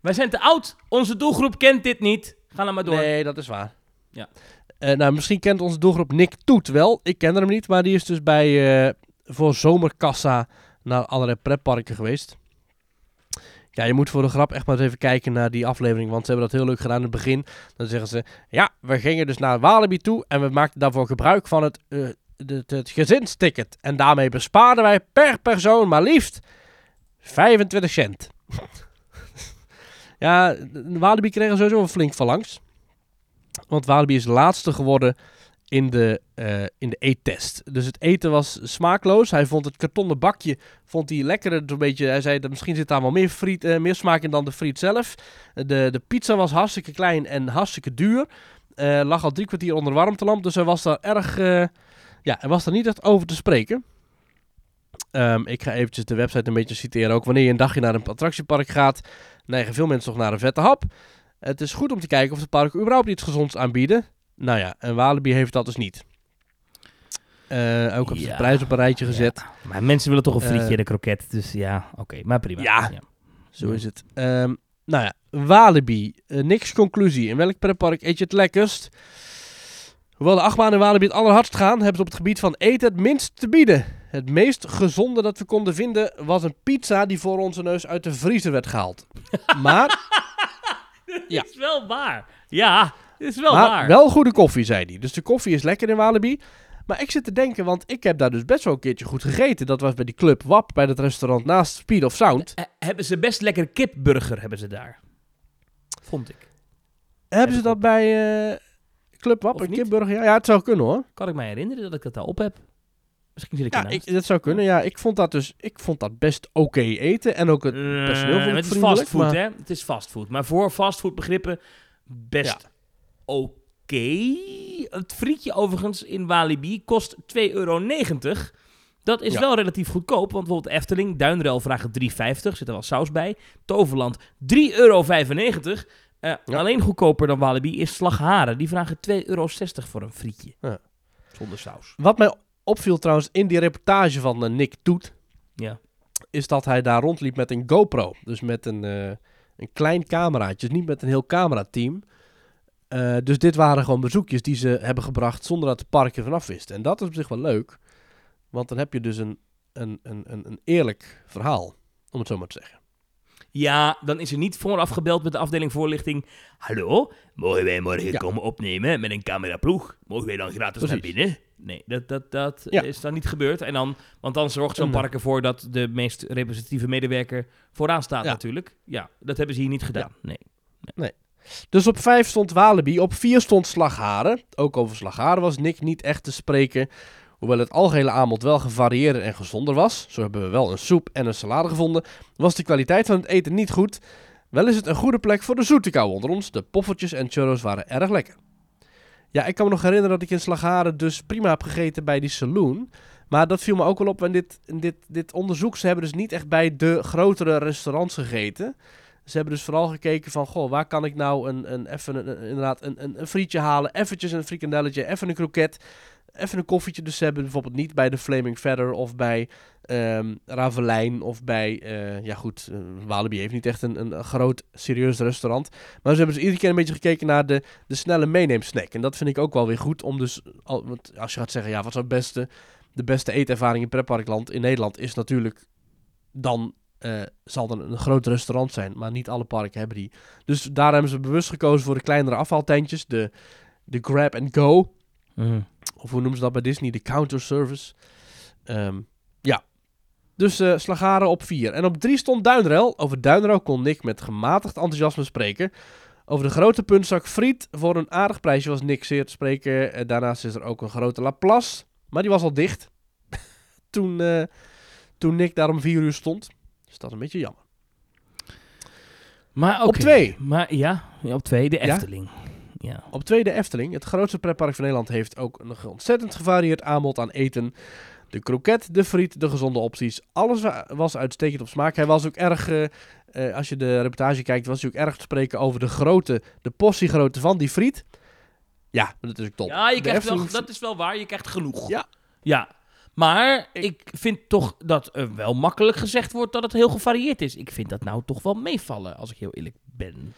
Wij zijn te oud. Onze doelgroep kent dit niet. Ga nou maar door. Nee, dat is waar. Ja. Eh, nou, misschien kent onze doelgroep Nick Toet wel. Ik ken hem niet, maar die is dus bij eh, voor zomerkassa naar allerlei pretparken geweest. Ja, je moet voor de grap echt maar eens even kijken naar die aflevering, want ze hebben dat heel leuk gedaan in het begin. Dan zeggen ze, ja, we gingen dus naar Walibi toe en we maakten daarvoor gebruik van het, eh, het, gezinsticket. En daarmee bespaarden wij per persoon maar liefst 25 cent. ja, Walibi kregen sowieso een flink van langs. Want Walibi is laatste geworden in de, eh, in de eettest. Dus het eten was smaakloos. Hij vond het kartonnen bakje vond hij lekkerder. Zo'n beetje, hij zei dat misschien zit daar wel meer, friet, eh, meer smaak in dan de friet zelf. De, de pizza was hartstikke klein en hartstikke duur. Eh, lag al drie kwartier onder de warmtelamp. Dus hij was daar erg... ja, hij was daar niet echt over te spreken. Ehm, ik ga eventjes de website een beetje citeren ook. Wanneer je een dagje naar een attractiepark gaat, neigen veel mensen toch naar een vette hap. Het is goed om te kijken of de parken überhaupt iets gezonds aanbieden. Nou ja, en Walibi heeft dat dus niet. Eh, ook op de Ja, prijs op een rijtje gezet. Ja, Maar mensen willen toch een frietje en een kroket. Dus ja, oké. maar prima. Ja. Zo is het. Ehm, nou ja, Walibi. Eh, niks conclusie. In welk pretpark eet je het lekkerst? Hoewel de achtbaan in Walibi het allerhardst gaan, hebben ze op het gebied van eten het minst te bieden. Het meest gezonde dat we konden vinden was een pizza die voor onze neus uit de vriezer werd gehaald. Maar, Ja. is wel waar. Ja, is wel maar waar. wel goede koffie, zei hij. Dus de koffie is lekker in Walibi. Maar ik zit te denken, want ik heb daar dus best wel een keertje goed gegeten. Dat was bij die Club WAP, bij dat restaurant naast Speed of Sound. Eh, hebben ze best lekker kipburger, hebben ze daar. Vond ik. Hebben ze dat bij eh, Club WAP, Of een niet? kipburger? Ja, ja, het zou kunnen hoor. Kan ik mij herinneren dat ik dat daar op heb? Misschien zit ik Ja, ernaast. ik, dat zou kunnen. Ja, ik vond dat dus ik vond dat best oké eten. En ook het personeel vond Eh, ik het is vriendelijk, fastfood, maar- hè? Het is fastfood. Maar voor fastfood begrippen best oké. Het frietje overigens in Walibi kost 2,90 euro. Dat is Ja. wel relatief goedkoop, want bijvoorbeeld Efteling, Duinrel vragen 3,50, zit er wel saus bij. Toverland 3,95 euro. Eh, Ja. Alleen goedkoper dan Walibi is Slagharen. Die vragen 2,60 euro voor een frietje. Ja. Zonder saus. Wat mij opviel trouwens in die reportage van eh, Nick Toet, Ja. is dat hij daar rondliep met een GoPro. Dus met een, eh, een klein cameraatje, dus niet met een heel camerateam. Eh, dus dit waren gewoon bezoekjes die ze hebben gebracht zonder dat het park er vanaf wist. En dat is op zich wel leuk, want dan heb je dus een, een, een, een, een eerlijk verhaal, om het zo maar te zeggen. Ja, dan is er niet vooraf gebeld met de afdeling voorlichting. Hallo, mogen wij morgen Ja. komen opnemen met een cameraploeg? Mogen wij dan gratis naar binnen? Nee, dat, dat, dat Ja. is dan niet gebeurd. En dan, want dan zorgt zo'n park ervoor dat de meest representatieve medewerker vooraan staat Ja. natuurlijk. Ja, dat hebben ze hier niet gedaan. Nee. Dus op 5 stond Walibi, op 4 stond Slagharen. Ook over Slagharen was Nick niet echt te spreken. Hoewel het algehele aanbod wel gevarieerder en gezonder was, zo hebben we wel een soep en een salade gevonden, was de kwaliteit van het eten niet goed. Wel is het een goede plek voor de zoete onder ons. De poffertjes en churros waren erg lekker. Ja, ik kan me nog herinneren dat ik in Slagharen dus prima heb gegeten bij die saloon. Maar dat viel me ook wel op in dit, dit, dit onderzoek. Ze hebben dus niet echt bij de grotere restaurants gegeten. Ze hebben dus vooral gekeken van, goh, waar kan ik nou een, een, even een, inderdaad een, een, een frietje halen, eventjes een frikandelletje, even een kroket. even een koffietje. Dus ze hebben bijvoorbeeld niet bij de Flaming Feather of bij ehm Ravelijn of bij, eh, ja goed, eh, Walibi heeft niet echt een, een, groot, serieus restaurant. Maar ze hebben dus iedere keer een beetje gekeken naar de, de snelle meeneemsnack. En dat vind ik ook wel weer goed om dus, als je gaat zeggen, ja, wat is het beste, de beste eetervaring in pretparkland in Nederland is natuurlijk dan eh, zal er een groot restaurant zijn, maar niet alle parken hebben die. Dus daar hebben ze bewust gekozen voor de kleinere afvaltentjes, de, de grab and go, Mhm. of hoe noemen ze dat bij Disney, de counter service. Ehm, ja, dus eh Slagaren op 4. En op 3 stond Duinrel. Over Duinrel kon Nick met gematigd enthousiasme spreken. Over de grote puntzak friet voor een aardig prijsje was Nick zeer te spreken. Eh, daarnaast is er ook een grote Laplace, maar die was al dicht toen, eh, toen Nick daar om 4 uur stond. Dus dat is een beetje jammer. Maar Op oké. twee. Maar ja, op twee, de? Efteling. Ja. Op tweede Efteling, het grootste pretpark van Nederland, heeft ook een ontzettend gevarieerd aanbod aan eten. De kroket, de friet, de gezonde opties. Alles wa- was uitstekend op smaak. Hij was ook erg, eh, eh, als je de reportage kijkt, was hij ook erg te spreken over de grootte, de portiegrootte van die friet. Ja, dat is ook top. Ja, je De krijgt wel, dat is wel waar. Je krijgt genoeg. Ja. Ja. Maar Ik- ik, vind toch dat er wel makkelijk gezegd wordt dat het heel gevarieerd is. Ik vind dat nou toch wel meevallen, als ik heel eerlijk ben.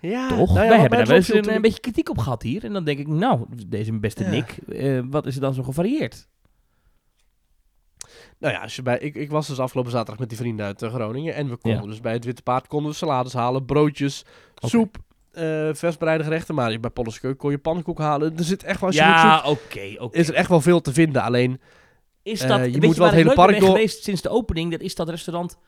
Ja, toch? nou ja, Wij hebben daar wel eens een, ik- beetje kritiek op gehad hier. En dan denk ik, nou, deze beste Ja. Nick, eh, wat is er dan zo gevarieerd? Nou ja, als je bij, ik, ik was dus afgelopen zaterdag met die vrienden uit eh, Groningen. En we konden Ja. dus bij het Witte Paard konden we salades halen, broodjes, soep, eh vers bereide gerechten. Maar bij Polles Keuken kon je pannenkoek halen. Er zit echt wel, Ja, oké, oké. is er echt wel veel te vinden. Alleen, Is Eh, dat, je moet je wel het hele park door- geweest sinds de opening? Dat is dat restaurant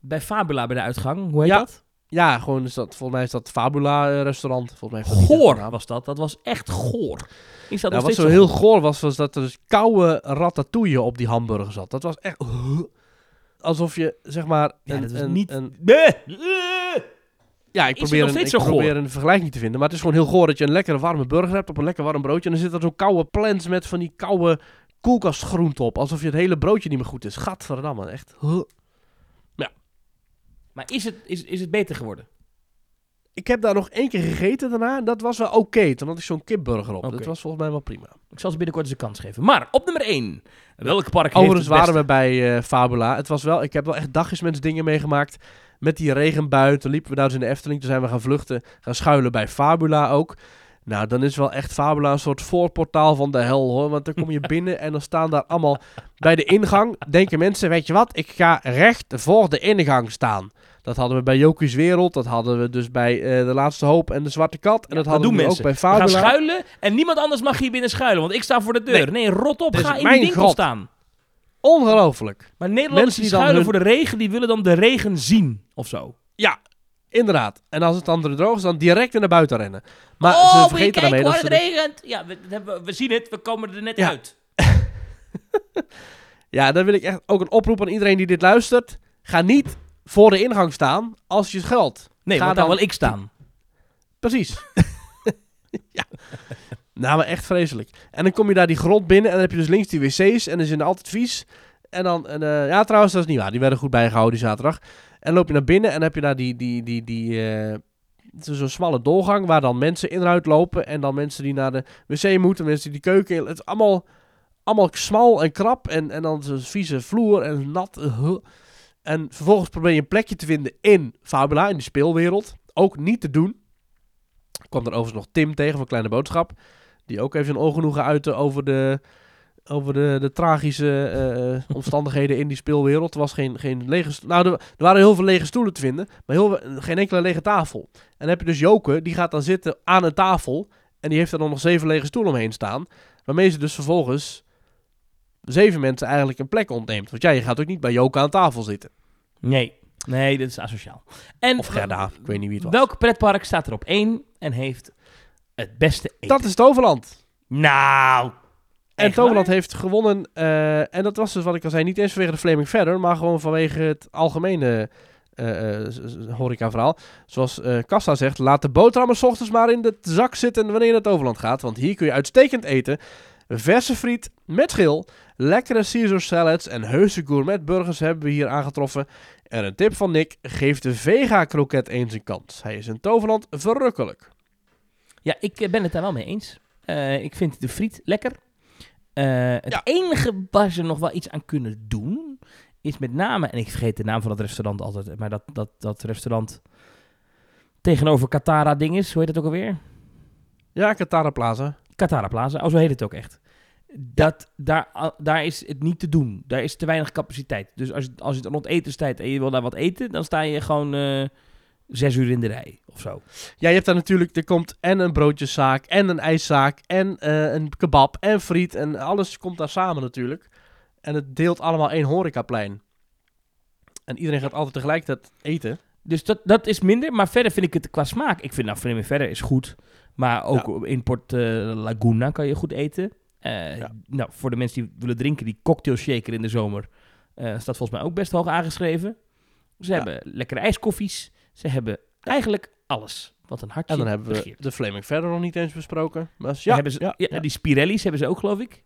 bij Fabula bij de uitgang. Hoe heet Ja, dat? ja, gewoon is dat, volgens mij is dat Fabula eh, restaurant. Volgens mij Goor was dat. Dat was echt goor. Is dat Nou, wat zo zo heel goor? was, was dat er dus koude ratatouille op die hamburger zat. Dat was echt... Alsof je, zeg maar... Ja, een, dat was een- niet... een-. Ja, ik het probeer, een, ik probeer een vergelijking te vinden. Maar het is gewoon heel goor dat je een lekkere warme burger hebt op een lekker warm broodje. En dan zit er zo'n koude plans met van die koude koelkastgroente op. Alsof je het hele broodje niet meer goed is. Gadverdamme, echt. Huh. Maar is het, is, is het beter geworden? Ik heb daar nog één keer gegeten daarna. En dat was wel oké. Toen had ik zo'n kipburger op. Dat was volgens mij wel prima. Ik zal ze binnenkort eens een kans geven. Maar op nummer 1. Welk park heeft Overigens het beste? waren we bij eh, Fabula. Het was wel, ik heb wel echt dagjes met dingen meegemaakt. Met die regenbui. Toen liepen we daar dus in de Efteling. Toen zijn we gaan vluchten. Gaan schuilen bij Fabula ook. Nou, dan is wel echt Fabula een soort voorportaal van de hel hoor. Want dan kom je binnen en dan staan daar allemaal... Bij de ingang denken mensen, weet je wat? Ik ga recht voor de ingang staan. Dat hadden we bij Jokies Wereld. Dat hadden we dus bij eh, De Laatste Hoop en De Zwarte Kat. En dat hadden we ook bij We gaan Fabula. schuilen en niemand anders mag hier binnen schuilen. Want ik sta voor de deur. Nee, rot op. Is Ga in mijn die winkel grot. staan. Ongelooflijk. Maar Nederlanders Mensen die die schuilen hun- voor de regen, die willen dan de regen zien. Of zo. Ja, inderdaad. En als het dan droog is, dan direct naar buiten rennen. Maar oh, ze vergeten daarmee dat ze... het regent. Ja, we, we, we zien het. We komen er net Ja. uit. Ja, dan wil ik echt ook een oproep aan iedereen die dit luistert. Ga niet voor de ingang staan als je schuilt. Nee, Ga want daar dan- wil ik staan. Precies. ja. Nou, echt vreselijk. En dan kom je daar die grot binnen en dan heb je dus links die wc's en dan zijn altijd vies. En dan, en, eh, ja trouwens, dat is niet waar. Die werden goed bijgehouden die zaterdag. En loop je naar binnen en heb je daar die, die, die, die, is zo'n smalle doorgang waar dan mensen in en uit lopen. En dan mensen die naar de wc moeten, mensen die de keuken in. Het is allemaal, allemaal smal en krap en, en dan zo'n vieze vloer en nat. eh. En vervolgens probeer je een plekje te vinden in Fabula, in die speelwereld. Ook niet te doen. Ik kwam er overigens nog Tim tegen van Kleine Boodschap. Die ook even zijn ongenoegen uitte over de, over de, de tragische eh, omstandigheden in die speelwereld. Er was geen, geen lege... Nou, er, er waren heel veel lege stoelen te vinden. Maar heel, geen enkele lege tafel. En dan heb je dus Joke, die gaat dan zitten aan een tafel. En die heeft er dan nog zeven lege stoelen omheen staan. Waarmee ze dus vervolgens zeven mensen eigenlijk een plek ontneemt. Want ja, je gaat ook niet bij Joke aan tafel zitten. Nee. Nee, dit is asociaal. En Of Gerda, ik weet niet wie het was. welk pretpark staat er op één en heeft het beste eten? Dat is Toverland. Nou. En Toverland waar? heeft gewonnen. eh, en dat was dus wat ik al zei, niet eens vanwege de Flaming Feather, maar gewoon vanwege het algemene eh eh, z- horeca-verhaal. Zoals eh Kassa zegt, laat de boterhammen 's ochtends maar in de zak zitten wanneer je naar Toverland gaat. Want hier kun je uitstekend eten. Verse friet met schil, lekkere Caesar salads en heuse gourmet burgers hebben we hier aangetroffen. En een tip van Nick, geef de vega kroket eens een kans. Hij is in Toverland verrukkelijk. Ja, ik eh, ben het daar wel mee eens. Eh, ik vind de friet lekker. Eh, het Ja. enige waar ze nog wel iets aan kunnen doen, is met name, en ik vergeet de naam van dat restaurant altijd, maar dat, dat, dat restaurant tegenover Katara ding is, hoe heet het ook alweer? Ja, Katara Plaza. Katara Plaza, oh zo heet het ook echt. Dat, daar, daar is het niet te doen. Daar is te weinig capaciteit. Dus als, je- als je rond etenstijd en je wil daar wat eten, dan sta je gewoon zes uur in de rij of zo. Ja, je hebt daar natuurlijk, er komt en een broodjeszaak, en een ijszaak, en eh, een kebab, en friet, en alles komt daar samen natuurlijk. En het deelt allemaal één horecaplein. En iedereen gaat altijd tegelijkertijd eten. Dus dat, dat is minder, maar verder vind ik het qua smaak. Ik vind nou, Vreemde verder is goed. Maar ook in Port eh, Laguna kan je goed eten. Eh, Ja. Nou, voor de mensen die willen drinken, die cocktail shaker in de zomer, staat volgens mij ook best hoog aangeschreven. Ze Ja. hebben lekkere ijskoffies. Ze hebben eigenlijk alles wat een hartje En dan hebben we begeert. de Flaming verder nog niet eens besproken. Maar Ja, hebben ze, ja, ja, ja. Die Spirelli's hebben ze ook, geloof ik.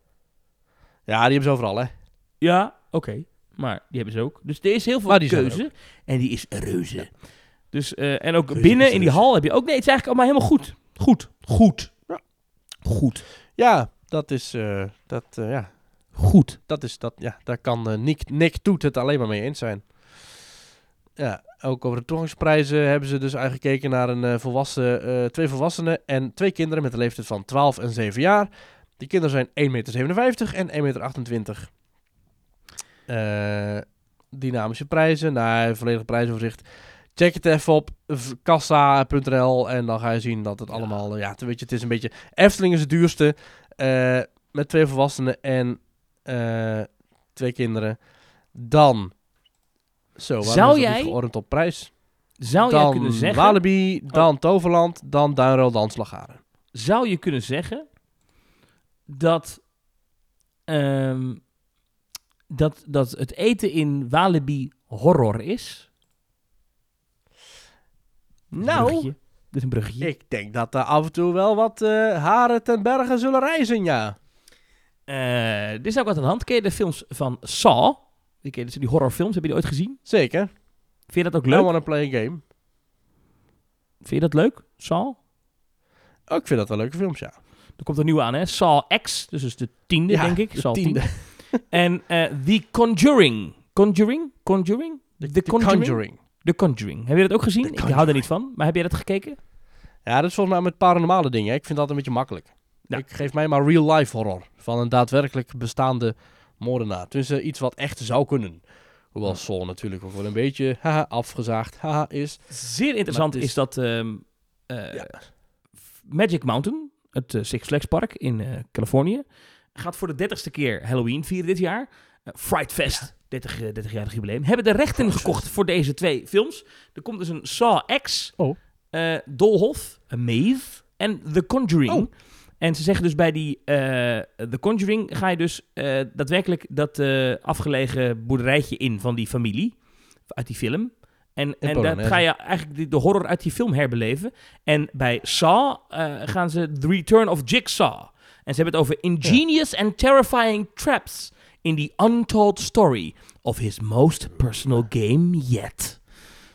Ja, die hebben ze overal, hè. Ja, oké. Maar die hebben ze ook. Dus er is heel veel die keuze. En die is reuze. Dus, eh, en ook Reuze binnen in die hal heb je ook... Nee, het is eigenlijk allemaal helemaal goed. Goed. Goed. Ja. Goed. Ja, dat is, eh, dat, eh, ja, Goed. dat is, dat, ja, daar kan Nick, Nick Toet het alleen maar mee eens zijn. Ja, ook over de toegangsprijzen hebben ze dus eigenlijk gekeken naar een, eh, volwassen, eh, twee volwassenen en twee kinderen met een leeftijd van 12 en 7 jaar. Die kinderen zijn 1,57 meter en 1,28 meter. Eh, dynamische prijzen, nou, volledig prijsoverzicht. Check het even op kassa.nl en dan ga je zien dat het Ja. allemaal, ja, weet je, het is een beetje... Efteling is het duurste, met twee volwassenen en twee kinderen. Dan, zo, Zou jij- geordend op prijs? Zou dan jij kunnen zeggen... Walibi, dan Toverland, dan Duinrol, dan Slagharen. Zou je kunnen zeggen... Dat... ehm, dat, dat het eten in Walibi horror is? Nou, is een bruggetje. ik denk dat er af en toe wel wat eh, haren ten bergen zullen reizen, ja. Eh, dit is ook wat aan de hand. Ken je de films van Saw? Ken je, dus die horrorfilms, heb je die ooit gezien? Zeker. Vind je dat ook I leuk? wanna play a game. Vind je dat leuk? Saw? Oh, ik vind dat wel leuke films, ja. Er komt een nieuwe aan, hè? Saw X, dus is de tiende, Ja, denk ik. de Saw tiende. 10. En eh The Conjuring. Conjuring? Conjuring? The, The Conjuring? Conjuring. The Conjuring. Heb je dat ook gezien? Ik hou er niet van, maar heb jij dat gekeken? Ja, dat is volgens mij met paranormale dingen. hè. Ik vind dat een beetje makkelijk. Ja. Ik geef mij maar real life horror. Van een daadwerkelijk bestaande moordenaar. Tenminste, iets wat echt zou kunnen. Hoewel Saw natuurlijk ook wel een beetje haha, afgezaagd haha, is. Zeer interessant is, dat ehm, eh, Ja. Magic Mountain, het eh, Six Flags Park in eh, Californië, gaat voor de dertigste keer Halloween vieren dit jaar. Eh, Fright Fest, 30, eh, 30-jarig jubileum. Hebben de rechten gekocht voor deze twee films. Er komt dus een Saw X, Oh. eh, Dolhof, A Maze en The Conjuring. Oh. En ze zeggen dus bij die eh, The Conjuring ga je dus eh, daadwerkelijk dat eh, afgelegen boerderijtje in van die familie, uit die film. En, en dan Polonaise. ga je eigenlijk de, horror uit die film herbeleven. En bij Saw gaan ze The Return of Jigsaw. En ze hebben het over ingenious and terrifying traps in the untold story of his most personal game yet.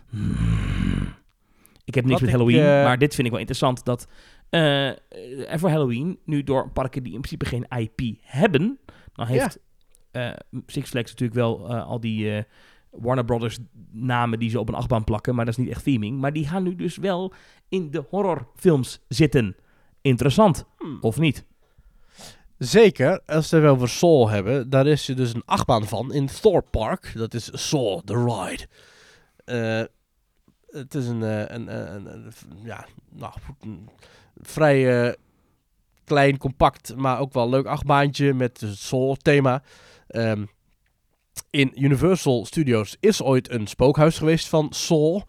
Hmm. Ik heb niks Wat met Halloween, maar dit vind ik wel interessant dat eh, er voor Halloween nu door parken die in principe geen IP hebben, dan heeft eh, Six Flags natuurlijk wel eh, al die Warner Brothers namen die ze op een achtbaan plakken, maar dat is niet echt theming. Maar die gaan nu dus wel in de horrorfilms zitten. Interessant, Hmm. of niet? Zeker, als we het over Saw hebben, daar is er dus een achtbaan van in Thorpe Park. Dat is Saw, the ride. Eh, het is een, een, een, een- een- ja, nou, goed, vrij eh, klein, compact, maar ook wel leuk achtbaantje met Saw-thema. Ehm, in Universal Studios is ooit een spookhuis geweest van Saw.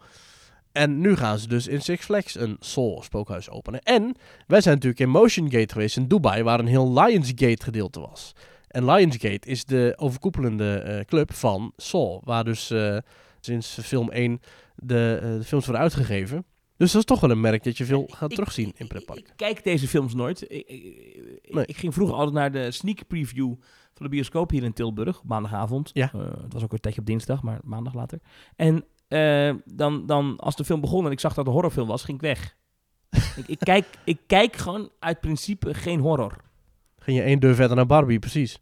En nu gaan ze dus in Six Flags een Saw spookhuis openen. En wij zijn natuurlijk in Motion Gate geweest in Dubai, waar een heel Lionsgate gedeelte was. En Lionsgate is de overkoepelende eh, club van Saw, waar dus eh, sinds film 1 de, de films worden uitgegeven. Dus dat is toch wel een merk dat je veel gaat Ik- terugzien in pretpark. Ik, ik kijk deze films nooit. Ik, ik, ik- Nee. ik ging vroeger altijd naar de sneak preview van de bioscoop hier in Tilburg, maandagavond. Ja. Eh, het was ook een tijdje op dinsdag, maar maandag later. En eh, dan, dan, als de film begon en ik zag dat het een horrorfilm was, ging ik weg. ik, ik, kijk, ik kijk gewoon uit principe geen horror. Ging je één deur verder naar Barbie, precies.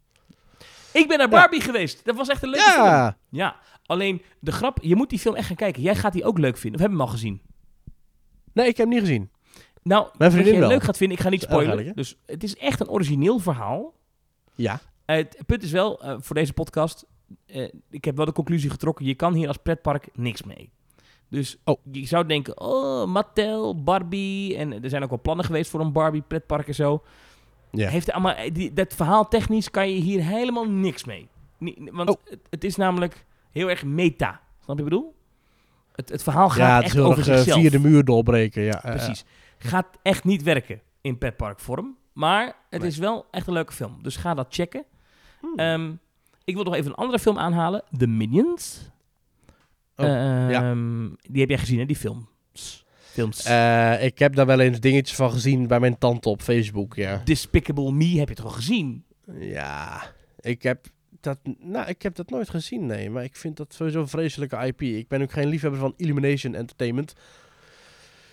Ik ben naar Ja. Barbie geweest. Dat was echt een leuke film. Ja! Ja, alleen de grap, je moet die film echt gaan kijken. Jij gaat die ook leuk vinden. Of hebben we hem al gezien? Nee, ik heb hem niet gezien. Nou, Mijn wat vriendin je wel. leuk gaat vinden, ik ga niet erg spoilen. eigenlijk, Dus het is echt een origineel verhaal. Ja. Eh, het punt is wel, eh, voor deze podcast, eh, ik heb wel de conclusie getrokken, je kan hier als pretpark niks mee. Dus Oh. je zou denken, oh, Mattel, Barbie, en er zijn ook wel plannen geweest voor een Barbie pretpark en zo. Ja. Heeft allemaal, eh, die, dat verhaal technisch kan je hier helemaal niks mee. Want Oh. het, het is namelijk heel erg meta. Snap je wat ik bedoel? Het, het verhaal gaat ja, het is echt over eh, zichzelf. via de muur doorbreken. Ja, Precies. Gaat echt niet werken in petparkvorm. Maar het Nee. is wel echt een leuke film. Dus ga dat checken. Hmm. Ehm, ik wil nog even een andere film aanhalen. The Minions. Oh, Ehm, Die heb jij gezien, hè? Die films. Films. eh, ik heb daar wel eens dingetjes van gezien bij mijn tante op Facebook, ja. Despicable Me heb je toch al gezien? Ja, ik heb dat, nou, ik heb dat nooit gezien, nee. Maar ik vind dat sowieso een vreselijke IP. Ik ben ook geen liefhebber van Illumination Entertainment.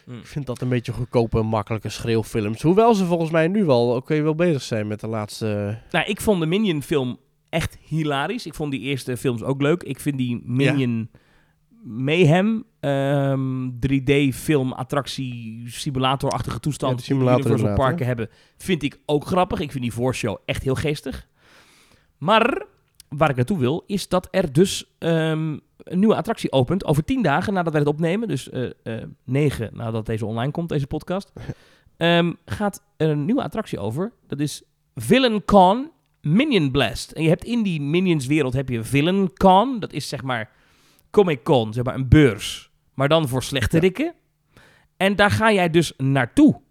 Hmm. Ik vind dat een beetje goedkope, makkelijke schreeuwfilms. Hoewel ze volgens mij nu wel oké wel bezig zijn met de laatste... Nou, ik vond de Minion film echt hilarisch. Ik vond die eerste films ook leuk. Ik vind die Minion Mayhem, ehm, 3D film, attractie, simulator-achtige Ja, toestand die simulator Universal inderdaad, Parken hebben, vind ik ook grappig. Ik vind die voorshow echt heel geestig. Maar waar ik naartoe wil, is dat er dus ehm, een nieuwe attractie opent over tien dagen nadat wij het opnemen. Dus eh eh, negen nadat deze online komt, deze podcast. Ehm, gaat er een nieuwe attractie over. Dat is Villain Con Minion Blast. En je hebt in die Minions wereld heb je Villain Con. Dat is zeg maar Comic Con, zeg maar een beurs. Maar dan voor slechterikken. En daar ga jij dus naartoe.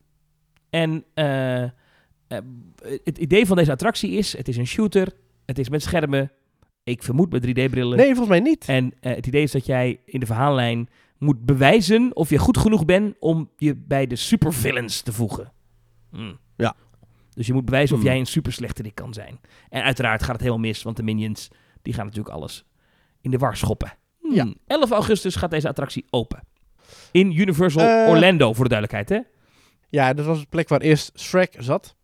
En eh, het idee van deze attractie is, het is een shooter. Het is met schermen. Ik vermoed met 3D-brillen. Nee, volgens mij niet. En eh, het idee is dat jij in de verhaallijn moet bewijzen of je goed genoeg bent om je bij de supervillains te voegen. Hmm. Ja. Dus je moet bewijzen of Hmm. jij een superslechterik kan zijn. En uiteraard gaat het helemaal mis, want de minions die gaan natuurlijk alles in de war schoppen. Hmm. Ja. 11 augustus gaat deze attractie open. In Universal Eh. Orlando, voor de duidelijkheid, hè? Ja, dat was de plek waar eerst Shrek zat.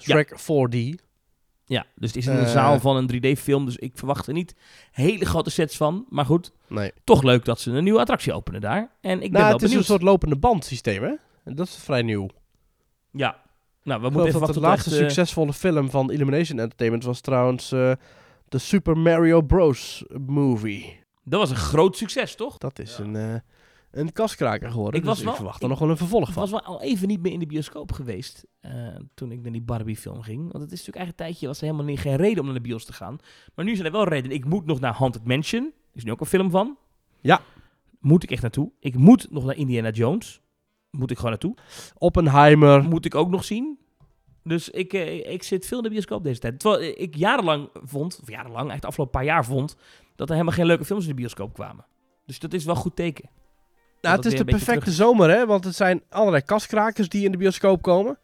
Shrek 4D. Ja, dus het is in een Eh. zaal van een 3D-film, dus ik verwacht er niet hele grote sets van. Maar goed, Nee. toch leuk dat ze een nieuwe attractie openen daar. En ik ben nou, wel het is benieuwd. een soort lopende band systeem, hè? En dat is vrij nieuw. Ja. Nou, we Ik moeten even wachten de laatste echt, eh, succesvolle film van Illumination Entertainment was trouwens eh, de Super Mario Bros. movie. Dat was een groot succes, toch? Dat is een, eh een kaskraker geworden. Ik was dus wel- ik verwacht er ik- nog wel een vervolg Ik van. was wel al even niet meer in de bioscoop geweest eh, toen ik naar die Barbie-film ging. Want het is natuurlijk eigenlijk een tijdje, was er helemaal niet, geen reden om naar de bios te gaan. Maar nu zijn er wel redenen. Ik moet nog naar Haunted Mansion. Er is nu ook een film van. Ja. Moet ik echt naartoe. Ik moet nog naar Indiana Jones. Moet ik gewoon naartoe. Oppenheimer. Moet ik ook nog zien. Dus ik, eh, ik zit veel in de bioscoop deze tijd. Terwijl ik jarenlang vond, of jarenlang, de afgelopen paar jaar vond, dat er helemaal geen leuke films in de bioscoop kwamen. Dus dat is wel goed teken. Nou, het is de perfecte zomer, hè? Want het zijn allerlei kaskrakers die in de bioscoop komen.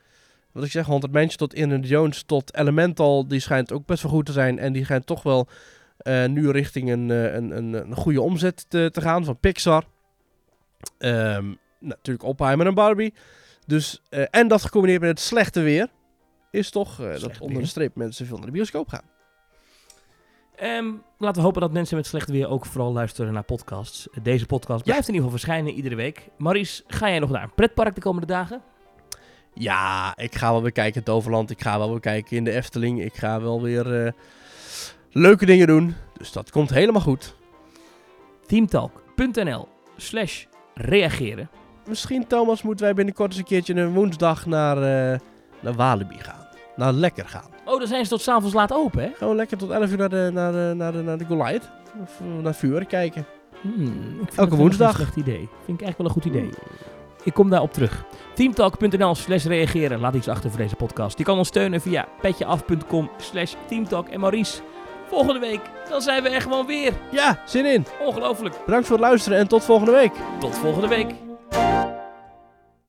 Wat ik zeg, 100 Mansion tot Indiana Jones tot Elemental, die schijnt ook best wel goed te zijn. En die schijnt toch wel eh, nu richting een, eh, een, een, een goede omzet te, te gaan van Pixar. Ehm, natuurlijk Oppenheimer en Barbie. Dus, eh, en dat gecombineerd met het slechte weer, is toch dat onder de streep mensen veel naar de bioscoop gaan. Ehm, laten we hopen dat mensen met slecht weer ook vooral luisteren naar podcasts. Deze podcast blijft in ieder geval verschijnen iedere week. Maries, ga jij nog naar een pretpark de komende dagen? Ja, ik ga wel weer kijken in het Overland. Ik ga wel weer kijken in de Efteling. Ik ga wel weer eh, leuke dingen doen. Dus dat komt helemaal goed. teamtalk.nl slash reageren. Misschien, Thomas, moeten wij binnenkort eens een keertje een woensdag naar, eh, naar Walibi gaan. Naar Lekker gaan. Oh, dan zijn ze tot s'avonds laat open, hè? Gewoon lekker tot 11 uur naar de, naar de, naar de, naar de Goliath. Of eh, naar vuur kijken. Hmm, Elke woensdag. Een slecht idee. Vind ik eigenlijk wel een goed idee. Ik kom daarop terug. Teamtalk.nl slash reageren. Laat iets achter voor deze podcast. Je kan ons steunen via petjeaf.com slash teamtalk. En Maurice, volgende week, dan zijn we er gewoon weer. Ja, zin in. Ongelooflijk. Bedankt voor het luisteren en tot volgende week. Tot volgende week.